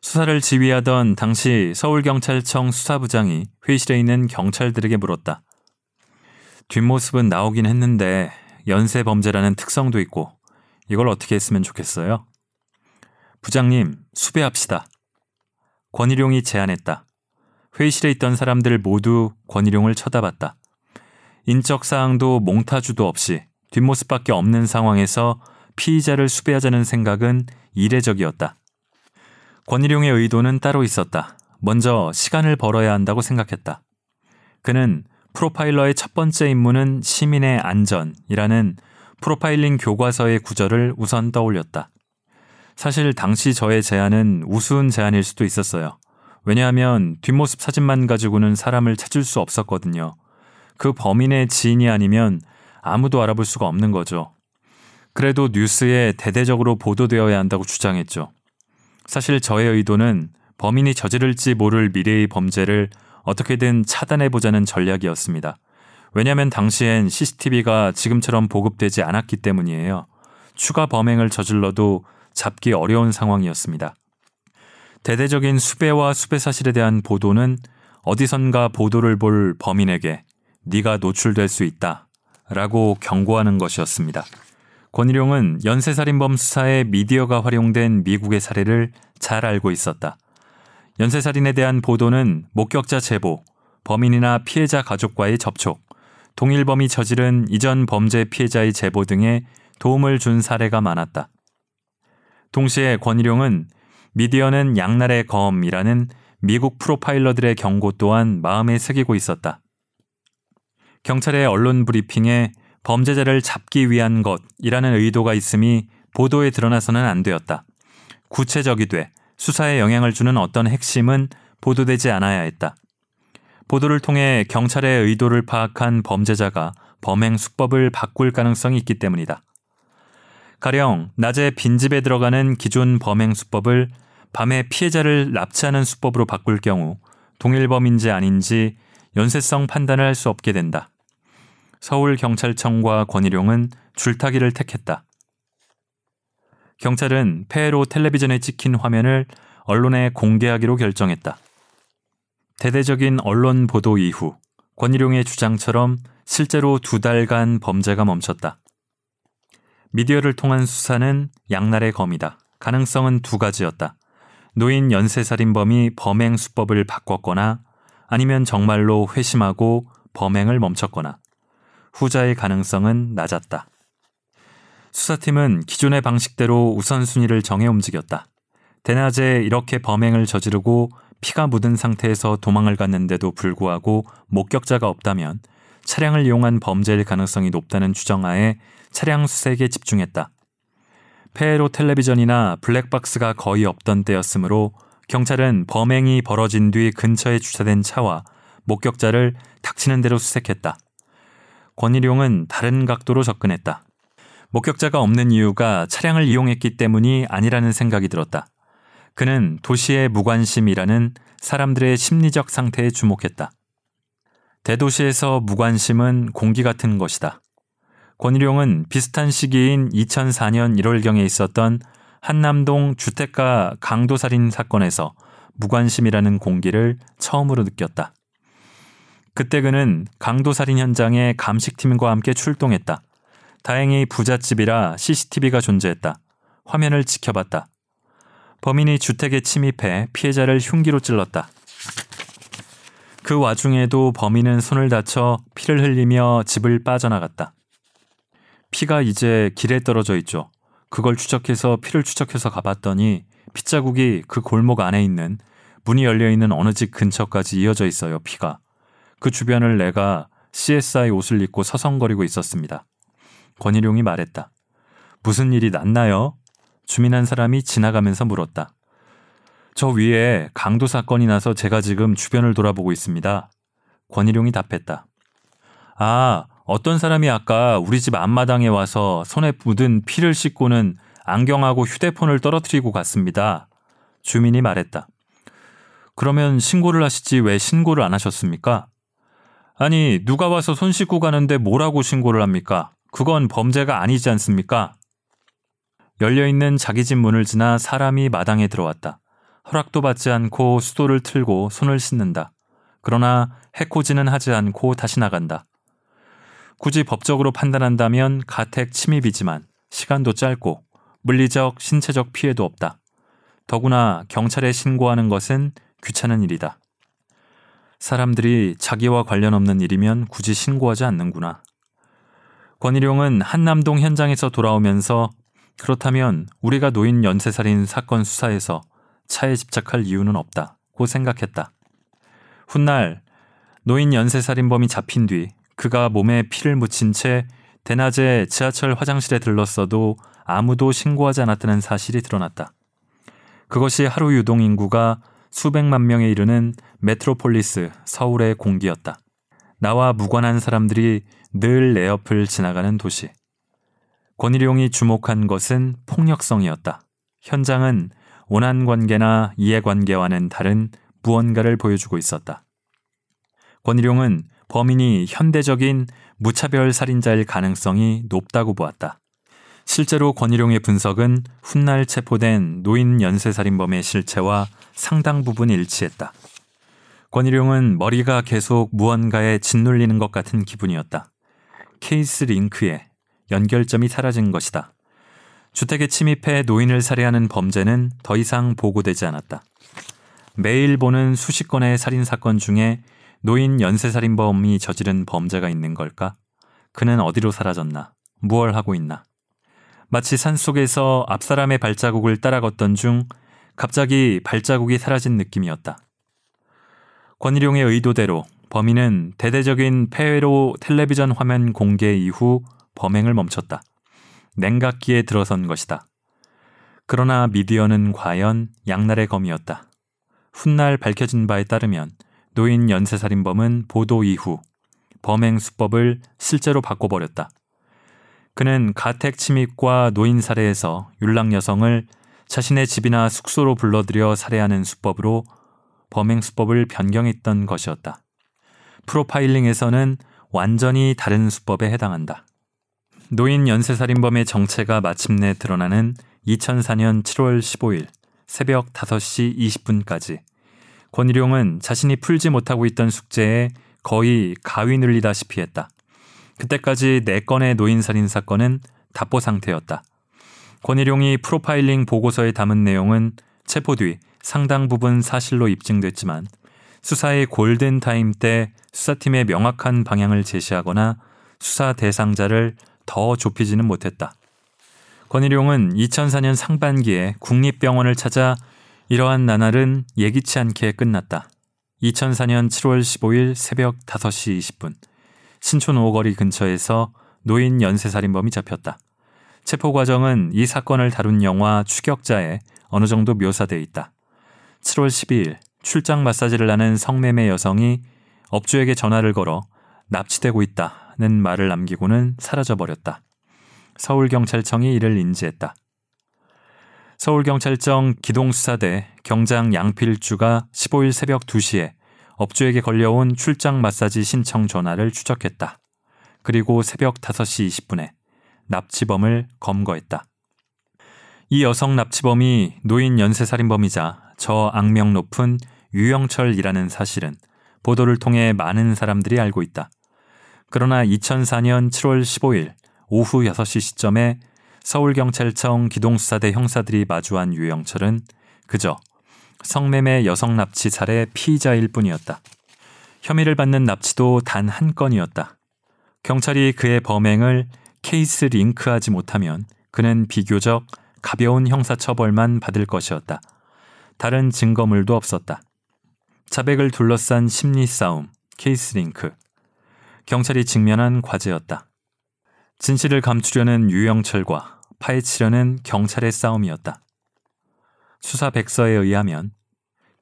수사를 지휘하던 당시 서울경찰청 수사부장이 회의실에 있는 경찰들에게 물었다. 뒷모습은 나오긴 했는데 연쇄 범죄라는 특성도 있고 이걸 어떻게 했으면 좋겠어요? 부장님, 수배합시다. 권일용이 제안했다. 회의실에 있던 사람들 모두 권일용을 쳐다봤다. 인적 사항도 몽타주도 없이 뒷모습밖에 없는 상황에서 피의자를 수배하자는 생각은 이례적이었다. 권일용의 의도는 따로 있었다. 먼저 시간을 벌어야 한다고 생각했다. 그는 프로파일러의 첫 번째 임무는 시민의 안전이라는 프로파일링 교과서의 구절을 우선 떠올렸다. 사실 당시 저의 제안은 우스운 제안일 수도 있었어요. 왜냐하면 뒷모습 사진만 가지고는 사람을 찾을 수 없었거든요. 그 범인의 지인이 아니면 아무도 알아볼 수가 없는 거죠. 그래도 뉴스에 대대적으로 보도되어야 한다고 주장했죠. 사실 저의 의도는 범인이 저지를지 모를 미래의 범죄를 어떻게든 차단해보자는 전략이었습니다. 왜냐하면 당시엔 CCTV가 지금처럼 보급되지 않았기 때문이에요. 추가 범행을 저질러도 잡기 어려운 상황이었습니다. 대대적인 수배와 수배 사실에 대한 보도는 어디선가 보도를 볼 범인에게 네가 노출될 수 있다. 라고 경고하는 것이었습니다. 권일용은 연쇄살인범 수사에 미디어가 활용된 미국의 사례를 잘 알고 있었다. 연쇄살인에 대한 보도는 목격자 제보, 범인이나 피해자 가족과의 접촉, 동일범이 저지른 이전 범죄 피해자의 제보 등에 도움을 준 사례가 많았다. 동시에 권일용은 미디어는 양날의 검이라는 미국 프로파일러들의 경고 또한 마음에 새기고 있었다. 경찰의 언론 브리핑에 범죄자를 잡기 위한 것이라는 의도가 있음이 보도에 드러나서는 안 되었다. 구체적이 돼 수사에 영향을 주는 어떤 핵심은 보도되지 않아야 했다. 보도를 통해 경찰의 의도를 파악한 범죄자가 범행 수법을 바꿀 가능성이 있기 때문이다. 가령 낮에 빈집에 들어가는 기존 범행 수법을 밤에 피해자를 납치하는 수법으로 바꿀 경우 동일 범인지 아닌지 연쇄성 판단을 할 수 없게 된다. 서울경찰청과 권일용은 줄타기를 택했다. 경찰은 폐해로 텔레비전에 찍힌 화면을 언론에 공개하기로 결정했다. 대대적인 언론 보도 이후 권일용의 주장처럼 실제로 두 달간 범죄가 멈췄다. 미디어를 통한 수사는 양날의 검이다. 가능성은 두 가지였다. 노인 연쇄살인범이 범행 수법을 바꿨거나 아니면 정말로 회심하고 범행을 멈췄거나 후자의 가능성은 낮았다. 수사팀은 기존의 방식대로 우선순위를 정해 움직였다. 대낮에 이렇게 범행을 저지르고 피가 묻은 상태에서 도망을 갔는데도 불구하고 목격자가 없다면 차량을 이용한 범죄일 가능성이 높다는 주정하에 차량 수색에 집중했다. 폐해로 텔레비전이나 블랙박스가 거의 없던 때였으므로 경찰은 범행이 벌어진 뒤 근처에 주차된 차와 목격자를 닥치는 대로 수색했다. 권일용은 다른 각도로 접근했다. 목격자가 없는 이유가 차량을 이용했기 때문이 아니라는 생각이 들었다. 그는 도시의 무관심이라는 사람들의 심리적 상태에 주목했다. 대도시에서 무관심은 공기 같은 것이다. 권일용은 비슷한 시기인 2004년 1월경에 있었던 한남동 주택가 강도살인 사건에서 무관심이라는 공기를 처음으로 느꼈다. 그때 그는 강도살인 현장에 감식팀과 함께 출동했다. 다행히 부잣집이라 CCTV가 존재했다. 화면을 지켜봤다. 범인이 주택에 침입해 피해자를 흉기로 찔렀다. 그 와중에도 범인은 손을 다쳐 피를 흘리며 집을 빠져나갔다. 피가 이제 길에 떨어져 있죠. 그걸 추적해서 피를 추적해서 가봤더니 핏자국이 그 골목 안에 있는 문이 열려 있는 어느 집 근처까지 이어져 있어요. 피가. 그 주변을 내가 CSI 옷을 입고 서성거리고 있었습니다. 권일용이 말했다. 무슨 일이 났나요? 주민 한 사람이 지나가면서 물었다. 저 위에 강도 사건이 나서 제가 지금 주변을 돌아보고 있습니다. 권일용이 답했다. 아, 어떤 사람이 아까 우리 집 앞마당에 와서 손에 묻은 피를 씻고는 안경하고 휴대폰을 떨어뜨리고 갔습니다. 주민이 말했다. 그러면 신고를 하시지 왜 신고를 안 하셨습니까? 아니, 누가 와서 손 씻고 가는데 뭐라고 신고를 합니까? 그건 범죄가 아니지 않습니까? 열려있는 자기 집 문을 지나 사람이 마당에 들어왔다. 허락도 받지 않고 수도를 틀고 손을 씻는다. 그러나 해코지는 하지 않고 다시 나간다. 굳이 법적으로 판단한다면 가택 침입이지만 시간도 짧고 물리적, 신체적 피해도 없다. 더구나 경찰에 신고하는 것은 귀찮은 일이다. 사람들이 자기와 관련 없는 일이면 굳이 신고하지 않는구나. 권일용은 한남동 현장에서 돌아오면서 그렇다면 우리가 노인 연쇄살인 사건 수사에서 차에 집착할 이유는 없다고 생각했다. 훗날 노인 연쇄살인범이 잡힌 뒤 그가 몸에 피를 묻힌 채 대낮에 지하철 화장실에 들렀어도 아무도 신고하지 않았다는 사실이 드러났다. 그것이 하루 유동 인구가 수백만 명에 이르는 메트로폴리스 서울의 공기였다. 나와 무관한 사람들이 늘 내 옆을 지나가는 도시. 권일용이 주목한 것은 폭력성이었다. 현장은 원한 관계나 이해관계와는 다른 무언가를 보여주고 있었다. 권일용은 범인이 현대적인 무차별 살인자일 가능성이 높다고 보았다. 실제로 권일용의 분석은 훗날 체포된 노인 연쇄살인범의 실체와 상당 부분 일치했다. 권일용은 머리가 계속 무언가에 짓눌리는 것 같은 기분이었다. 케이스 링크에 연결점이 사라진 것이다. 주택에 침입해 노인을 살해하는 범죄는 더 이상 보고되지 않았다. 매일 보는 수십 건의 살인 사건 중에 노인 연쇄살인범이 저지른 범죄가 있는 걸까? 그는 어디로 사라졌나? 무얼 하고 있나? 마치 산 속에서 앞사람의 발자국을 따라 걷던 중 갑자기 발자국이 사라진 느낌이었다. 권일용의 의도대로 범인은 대대적인 폐회로 텔레비전 화면 공개 이후 범행을 멈췄다. 냉각기에 들어선 것이다. 그러나 미디어는 과연 양날의 검이었다. 훗날 밝혀진 바에 따르면 노인 연쇄살인범은 보도 이후 범행 수법을 실제로 바꿔버렸다. 그는 가택 침입과 노인 살해에서 율락 여성을 자신의 집이나 숙소로 불러들여 살해하는 수법으로 범행 수법을 변경했던 것이었다. 프로파일링에서는 완전히 다른 수법에 해당한다. 노인 연쇄살인범의 정체가 마침내 드러나는 2004년 7월 15일 새벽 5시 20분까지 권일용은 자신이 풀지 못하고 있던 숙제에 거의 가위 눌리다시피 했다. 그때까지 4건의 노인살인 사건은 답보 상태였다. 권일용이 프로파일링 보고서에 담은 내용은 체포 뒤 상당 부분 사실로 입증됐지만 수사의 골든타임 때 수사팀의 명확한 방향을 제시하거나 수사 대상자를 더 좁히지는 못했다. 권일용은 2004년 상반기에 국립병원을 찾아 이러한 나날은 예기치 않게 끝났다. 2004년 7월 15일 새벽 5시 20분 신촌 오거리 근처에서 노인 연쇄살인범이 잡혔다. 체포 과정은 이 사건을 다룬 영화 추격자에 어느 정도 묘사돼 있다. 7월 12일 출장 마사지를 하는 성매매 여성이 업주에게 전화를 걸어 납치되고 있다 는 말을 남기고는 사라져버렸다. 서울경찰청이 이를 인지했다. 서울경찰청 기동수사대 경장 양필주가 15일 새벽 2시에 업주에게 걸려온 출장 마사지 신청 전화를 추적했다. 그리고 새벽 5시 20분에 납치범을 검거했다. 이 여성 납치범이 노인 연쇄살인범이자 저 악명 높은 유영철이라는 사실은 보도를 통해 많은 사람들이 알고 있다. 그러나 2004년 7월 15일 오후 6시 시점에 서울경찰청 기동수사대 형사들이 마주한 유영철은 그저 성매매 여성 납치 살해 피의자일 뿐이었다. 혐의를 받는 납치도 단 한 건이었다. 경찰이 그의 범행을 case link하지 못하면 그는 비교적 가벼운 형사처벌만 받을 것이었다. 다른 증거물도 없었다. 자백을 둘러싼 심리 싸움, case link. 경찰이 직면한 과제였다. 진실을 감추려는 유영철과 파헤치려는 경찰의 싸움이었다. 수사 백서에 의하면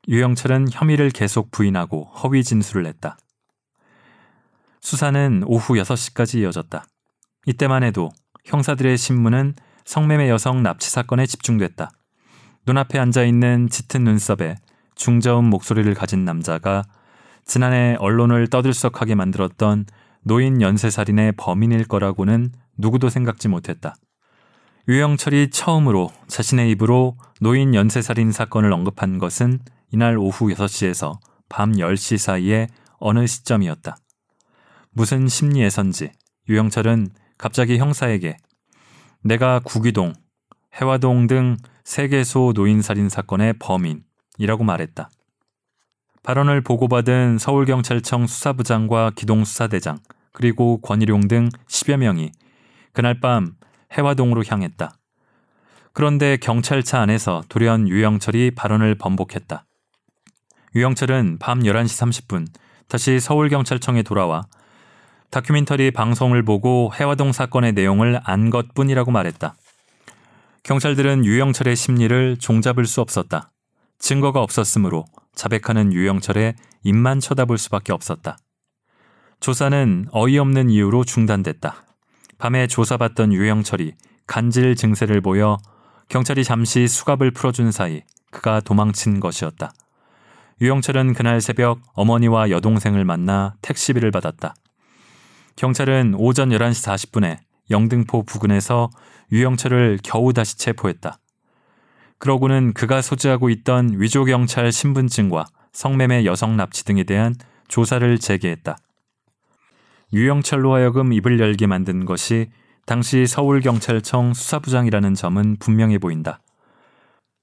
유영철은 혐의를 계속 부인하고 허위 진술을 했다. 수사는 오후 6시까지 이어졌다. 이때만 해도 형사들의 신문은 성매매 여성 납치 사건에 집중됐다. 눈앞에 앉아 있는 짙은 눈썹에 중저음 목소리를 가진 남자가 지난해 언론을 떠들썩하게 만들었던 노인 연쇄살인의 범인일 거라고는 누구도 생각지 못했다. 유영철이 처음으로 자신의 입으로 노인 연쇄살인 사건을 언급한 것은 이날 오후 6시에서 밤 10시 사이에 어느 시점이었다. 무슨 심리에선지 유영철은 갑자기 형사에게 내가 구기동, 해화동 등 세계소 노인살인 사건의 범인이라고 말했다. 발언을 보고받은 서울경찰청 수사부장과 기동수사대장 그리고 권일용 등 10여 명이 그날 밤 해화동으로 향했다. 그런데 경찰차 안에서 돌연 유영철이 발언을 번복했다. 유영철은 밤 11시 30분 다시 서울경찰청에 돌아와 다큐멘터리 방송을 보고 해화동 사건의 내용을 안 것뿐이라고 말했다. 경찰들은 유영철의 심리를 종잡을 수 없었다. 증거가 없었으므로 자백하는 유영철의 입만 쳐다볼 수밖에 없었다. 조사는 어이없는 이유로 중단됐다. 밤에 조사받던 유영철이 간질 증세를 보여 경찰이 잠시 수갑을 풀어준 사이 그가 도망친 것이었다. 유영철은 그날 새벽 어머니와 여동생을 만나 택시비를 받았다. 경찰은 오전 11시 40분에 영등포 부근에서 유영철을 겨우 다시 체포했다. 그러고는 그가 소지하고 있던 위조경찰 신분증과 성매매 여성 납치 등에 대한 조사를 재개했다. 유영철로 하여금 입을 열게 만든 것이 당시 서울경찰청 수사부장이라는 점은 분명해 보인다.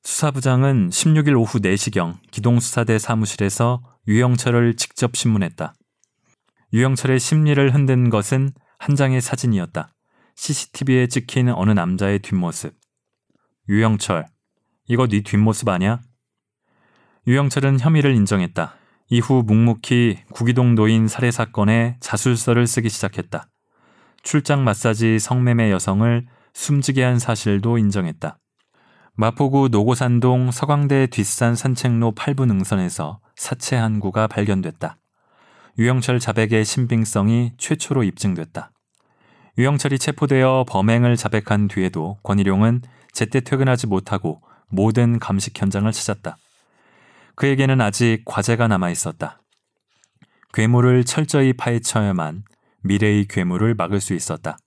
수사부장은 16일 오후 4시경 기동수사대 사무실에서 유영철을 직접 신문했다. 유영철의 심리를 흔든 것은 한 장의 사진이었다. CCTV에 찍힌 어느 남자의 뒷모습. 유영철, 이거 네 뒷모습 아냐? 유영철은 혐의를 인정했다. 이후 묵묵히 구기동 노인 살해 사건에 자술서를 쓰기 시작했다. 출장 마사지 성매매 여성을 숨지게 한 사실도 인정했다. 마포구 노고산동 서광대 뒷산 산책로 8부 능선에서 사체 한 구가 발견됐다. 유영철 자백의 신빙성이 최초로 입증됐다. 유영철이 체포되어 범행을 자백한 뒤에도 권일용은 제때 퇴근하지 못하고 모든 감식 현장을 찾았다. 그에게는 아직 과제가 남아 있었다. 괴물을 철저히 파헤쳐야만 미래의 괴물을 막을 수 있었다.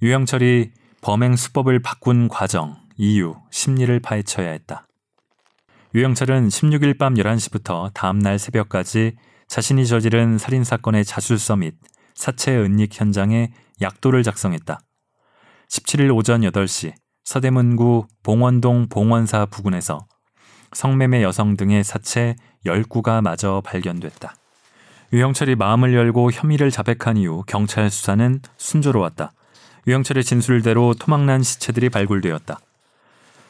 유영철이 범행 수법을 바꾼 과정, 이유, 심리를 파헤쳐야 했다. 유영철은 16일 밤 11시부터 다음날 새벽까지 자신이 저지른 살인사건의 자술서 및 사체 은닉 현장에 약도를 작성했다. 17일 오전 8시 서대문구 봉원동 봉원사 부근에서 성매매 여성 등의 사체 10구가 마저 발견됐다. 유영철이 마음을 열고 혐의를 자백한 이후 경찰 수사는 순조로웠다. 유영철의 진술대로 토막난 시체들이 발굴되었다.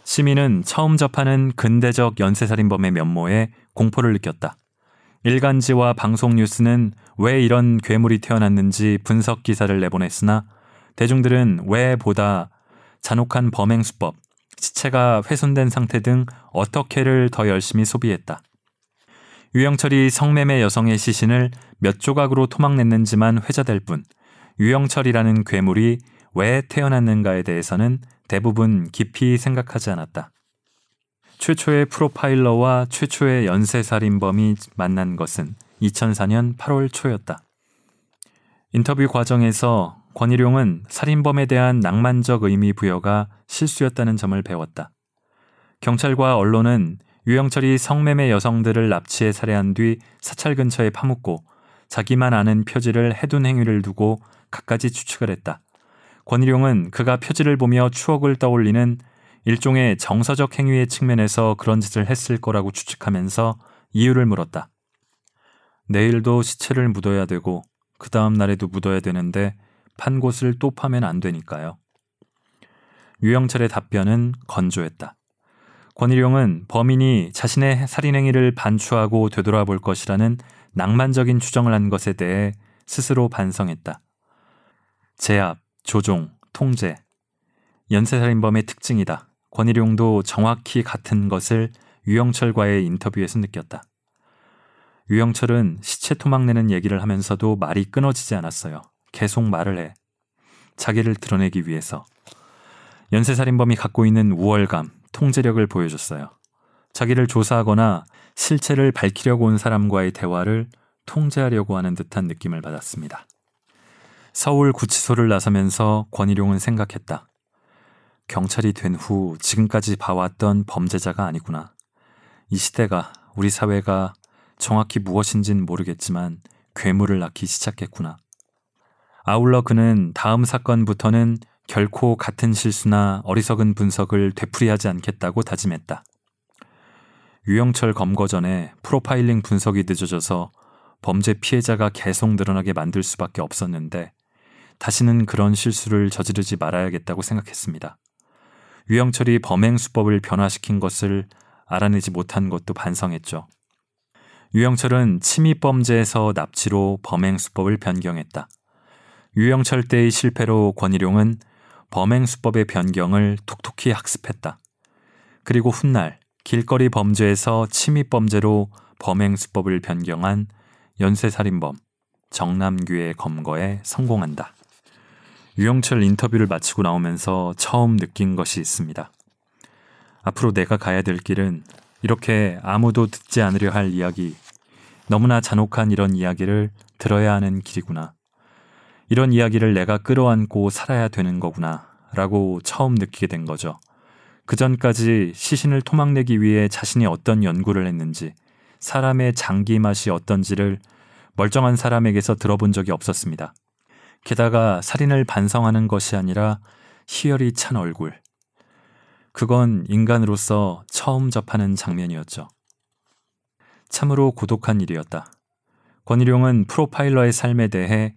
시민은 처음 접하는 근대적 연쇄살인범의 면모에 공포를 느꼈다. 일간지와 방송 뉴스는 왜 이런 괴물이 태어났는지 분석 기사를 내보냈으나 대중들은 왜 보다 잔혹한 범행 수법, 시체가 훼손된 상태 등 어떻게를 더 열심히 소비했다. 유영철이 성매매 여성의 시신을 몇 조각으로 토막냈는지만 회자될 뿐 유영철이라는 괴물이 왜 태어났는가에 대해서는 대부분 깊이 생각하지 않았다. 최초의 프로파일러와 최초의 연쇄살인범이 만난 것은 2004년 8월 초였다. 인터뷰 과정에서 권일용은 살인범에 대한 낭만적 의미 부여가 실수였다는 점을 배웠다. 경찰과 언론은 유영철이 성매매 여성들을 납치해 살해한 뒤 사찰 근처에 파묻고 자기만 아는 표지를 해둔 행위를 두고 갖가지 추측을 했다. 권일용은 그가 표지를 보며 추억을 떠올리는 일종의 정서적 행위의 측면에서 그런 짓을 했을 거라고 추측하면서 이유를 물었다. 내일도 시체를 묻어야 되고 그 다음 날에도 묻어야 되는데 판 곳을 또 파면 안 되니까요. 유영철의 답변은 건조했다. 권일용은 범인이 자신의 살인행위를 반추하고 되돌아볼 것이라는 낭만적인 추정을 한 것에 대해 스스로 반성했다. 제압, 조종, 통제. 연쇄살인범의 특징이다. 권일용도 정확히 같은 것을 유영철과의 인터뷰에서 느꼈다. 유영철은 시체 토막내는 얘기를 하면서도 말이 끊어지지 않았어요. 계속 말을 해. 자기를 드러내기 위해서. 연쇄살인범이 갖고 있는 우월감, 통제력을 보여줬어요. 자기를 조사하거나 실체를 밝히려고 온 사람과의 대화를 통제하려고 하는 듯한 느낌을 받았습니다. 서울 구치소를 나서면서 권일용은 생각했다. 경찰이 된 후 지금까지 봐왔던 범죄자가 아니구나. 이 시대가 우리 사회가 정확히 무엇인진 모르겠지만 괴물을 낳기 시작했구나. 아울러 그는 다음 사건부터는 결코 같은 실수나 어리석은 분석을 되풀이하지 않겠다고 다짐했다. 유영철 검거 전에 프로파일링 분석이 늦어져서 범죄 피해자가 계속 늘어나게 만들 수밖에 없었는데 다시는 그런 실수를 저지르지 말아야겠다고 생각했습니다. 유영철이 범행 수법을 변화시킨 것을 알아내지 못한 것도 반성했죠. 유영철은 침입 범죄에서 납치로 범행 수법을 변경했다. 유영철 때의 실패로 권일용은 범행 수법의 변경을 톡톡히 학습했다. 그리고 훗날 길거리 범죄에서 침입 범죄로 범행 수법을 변경한 연쇄살인범 정남규의 검거에 성공한다. 유영철 인터뷰를 마치고 나오면서 처음 느낀 것이 있습니다. 앞으로 내가 가야 될 길은 이렇게 아무도 듣지 않으려 할 이야기, 너무나 잔혹한 이런 이야기를 들어야 하는 길이구나. 이런 이야기를 내가 끌어안고 살아야 되는 거구나. 라고 처음 느끼게 된 거죠. 그 전까지 시신을 토막내기 위해 자신이 어떤 연구를 했는지, 사람의 장기 맛이 어떤지를 멀쩡한 사람에게서 들어본 적이 없었습니다. 게다가 살인을 반성하는 것이 아니라 희열이 찬 얼굴. 그건 인간으로서 처음 접하는 장면이었죠. 참으로 고독한 일이었다. 권일용은 프로파일러의 삶에 대해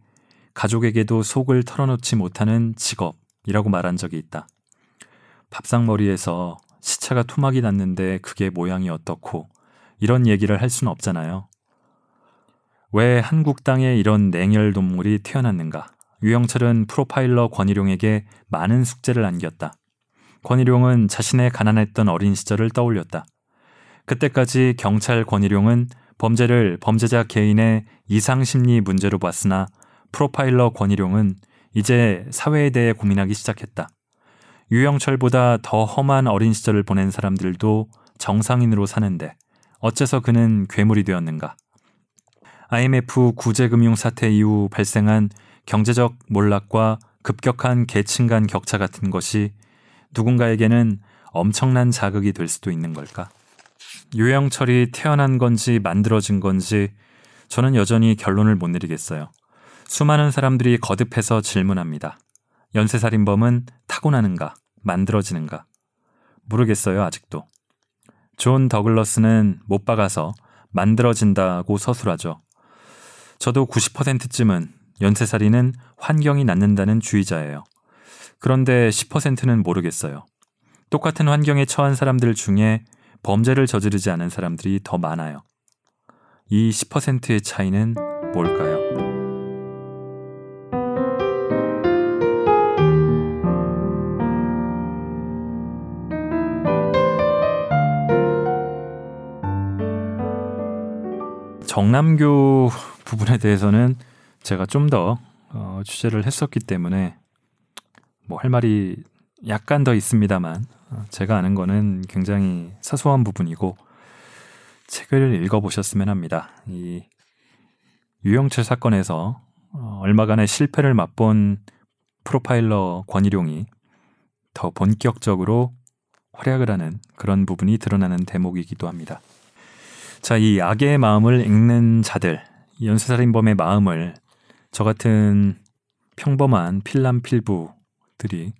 가족에게도 속을 털어놓지 못하는 직업이라고 말한 적이 있다. 밥상머리에서 시차가 토막이 났는데 그게 모양이 어떻고 이런 얘기를 할 수는 없잖아요. 왜 한국 땅에 이런 냉혈 동물이 태어났는가? 유영철은 프로파일러 권일용에게 많은 숙제를 안겼다. 권일용은 자신의 가난했던 어린 시절을 떠올렸다. 그때까지 경찰 권일용은 범죄를 범죄자 개인의 이상심리 문제로 봤으나 프로파일러 권일용은 이제 사회에 대해 고민하기 시작했다. 유영철보다 더 험한 어린 시절을 보낸 사람들도 정상인으로 사는데 어째서 그는 괴물이 되었는가? IMF 구제금융 사태 이후 발생한 경제적 몰락과 급격한 계층 간 격차 같은 것이 누군가에게는 엄청난 자극이 될 수도 있는 걸까? 유영철이 태어난 건지 만들어진 건지 저는 여전히 결론을 못 내리겠어요. 수많은 사람들이 거듭해서 질문합니다. 연쇄살인범은 타고나는가, 만들어지는가? 모르겠어요, 아직도. 존 더글러스는 못 박아서 만들어진다고 서술하죠. 저도 90%쯤은 연쇄살인은 환경이 낳는다는 주의자예요. 그런데 10%는 모르겠어요. 똑같은 환경에 처한 사람들 중에 범죄를 저지르지 않은 사람들이 더 많아요. 이 10%의 차이는 뭘까요? 정남교 부분에 대해서는 제가 좀더 어, 취재를 했었기 때문에 뭐 할 말이 약간 더 있습니다만 어, 제가 아는 거는 굉장히 사소한 부분이고 책을 읽어보셨으면 합니다. 이 유영철 사건에서 어, 얼마간의 실패를 맛본 프로파일러 권일용이 더 본격적으로 활약을 하는 그런 부분이 드러나는 대목이기도 합니다. 자, 이 악의 마음을 읽는 자들, 연쇄살인범의 마음을 저 같은 평범한 필남필부들이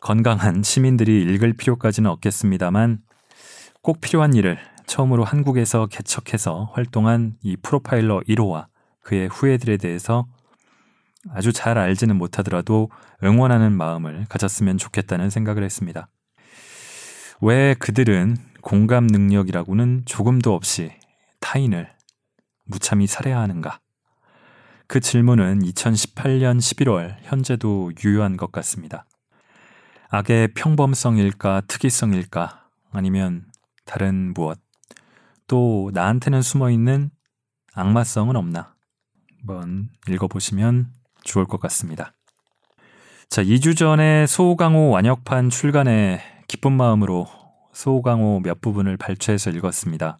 건강한 시민들이 읽을 필요까지는 없겠습니다만 꼭 필요한 일을 처음으로 한국에서 개척해서 활동한 이 프로파일러 1호와 그의 후예들에 대해서 아주 잘 알지는 못하더라도 응원하는 마음을 가졌으면 좋겠다는 생각을 했습니다. 왜 그들은 공감 능력이라고는 조금도 없이 타인을 무참히 살해하는가? 그 질문은 2018년 11월 현재도 유효한 것 같습니다. 악의 평범성일까 특이성일까 아니면 다른 무엇 또 나한테는 숨어 있는 악마성은 없나? 한번 읽어보시면 좋을 것 같습니다. 자, 2주 전에 소강호 완역판 출간에 기쁜 마음으로 소강호 몇 부분을 발췌해서 읽었습니다.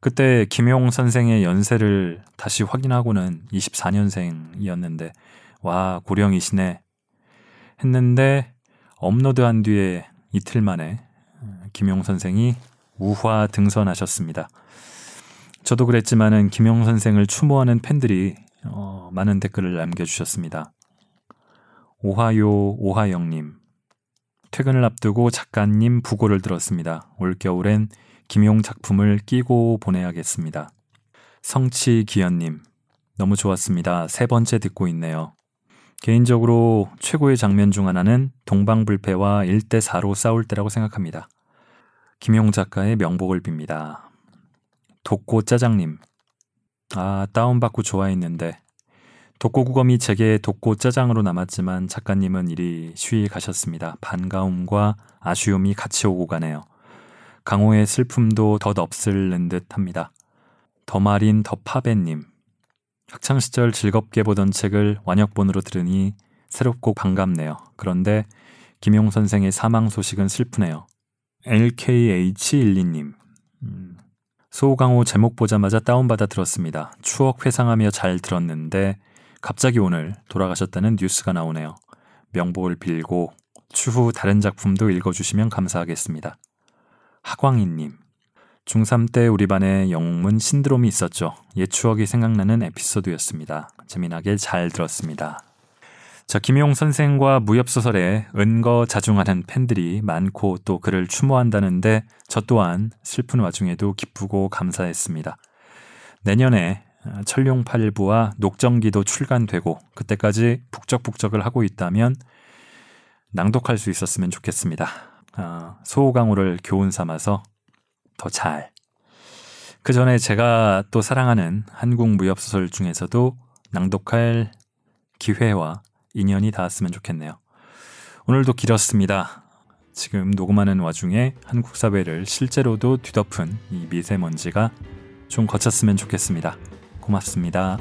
그때 김용 선생의 연세를 다시 확인하고는 24년생이었는데, 와, 고령이시네. 했는데, 업로드한 뒤에 이틀 만에 김용 선생이 우화 등선하셨습니다. 저도 그랬지만은 김용 선생을 추모하는 팬들이 어, 많은 댓글을 남겨주셨습니다. 오하요 오하영님 퇴근을 앞두고 작가님 부고를 들었습니다. 올겨울엔 김용 작품을 끼고 보내야겠습니다. 성치 기현님 너무 좋았습니다. 세 번째 듣고 있네요. 개인적으로 최고의 장면 중 하나는 동방불패와 1대4로 싸울 때라고 생각합니다. 김용 작가의 명복을 빕니다. 독고 짜장님. 아, 다운받고 좋아했는데. 독고국어미 제게 독고 짜장으로 남았지만 작가님은 이리 쉬이 가셨습니다. 반가움과 아쉬움이 같이 오고 가네요. 강호의 슬픔도 덧없을는 듯 합니다. 더마린 더파베님. 학창시절 즐겁게 보던 책을 완역본으로 들으니 새롭고 반갑네요. 그런데 김용 선생의 사망 소식은 슬프네요. LKH12님. 음, 소강호 제목 보자마자 다운받아 들었습니다. 추억 회상하며 잘 들었는데 갑자기 오늘 돌아가셨다는 뉴스가 나오네요. 명복을 빌고 추후 다른 작품도 읽어주시면 감사하겠습니다. 하광희님. 중3 때 우리 반에 영문 신드롬이 있었죠. 옛 추억이 생각나는 에피소드였습니다. 재미나게 잘 들었습니다. 자, 김용 선생과 무협소설에 은거 자중하는 팬들이 많고 또 그를 추모한다는데 저 또한 슬픈 와중에도 기쁘고 감사했습니다. 내년에 철룡팔부와 녹정기도 출간되고 그때까지 북적북적을 하고 있다면 낭독할 수 있었으면 좋겠습니다. 아, 소호강호를 교훈 삼아서 더 잘. 그 전에 제가 또 사랑하는 한국 무협소설 중에서도 낭독할 기회와 인연이 닿았으면 좋겠네요. 오늘도 길었습니다. 지금 녹음하는 와중에 한국 사회를 실제로도 뒤덮은 이 미세먼지가 좀 거쳤으면 좋겠습니다. 고맙습니다.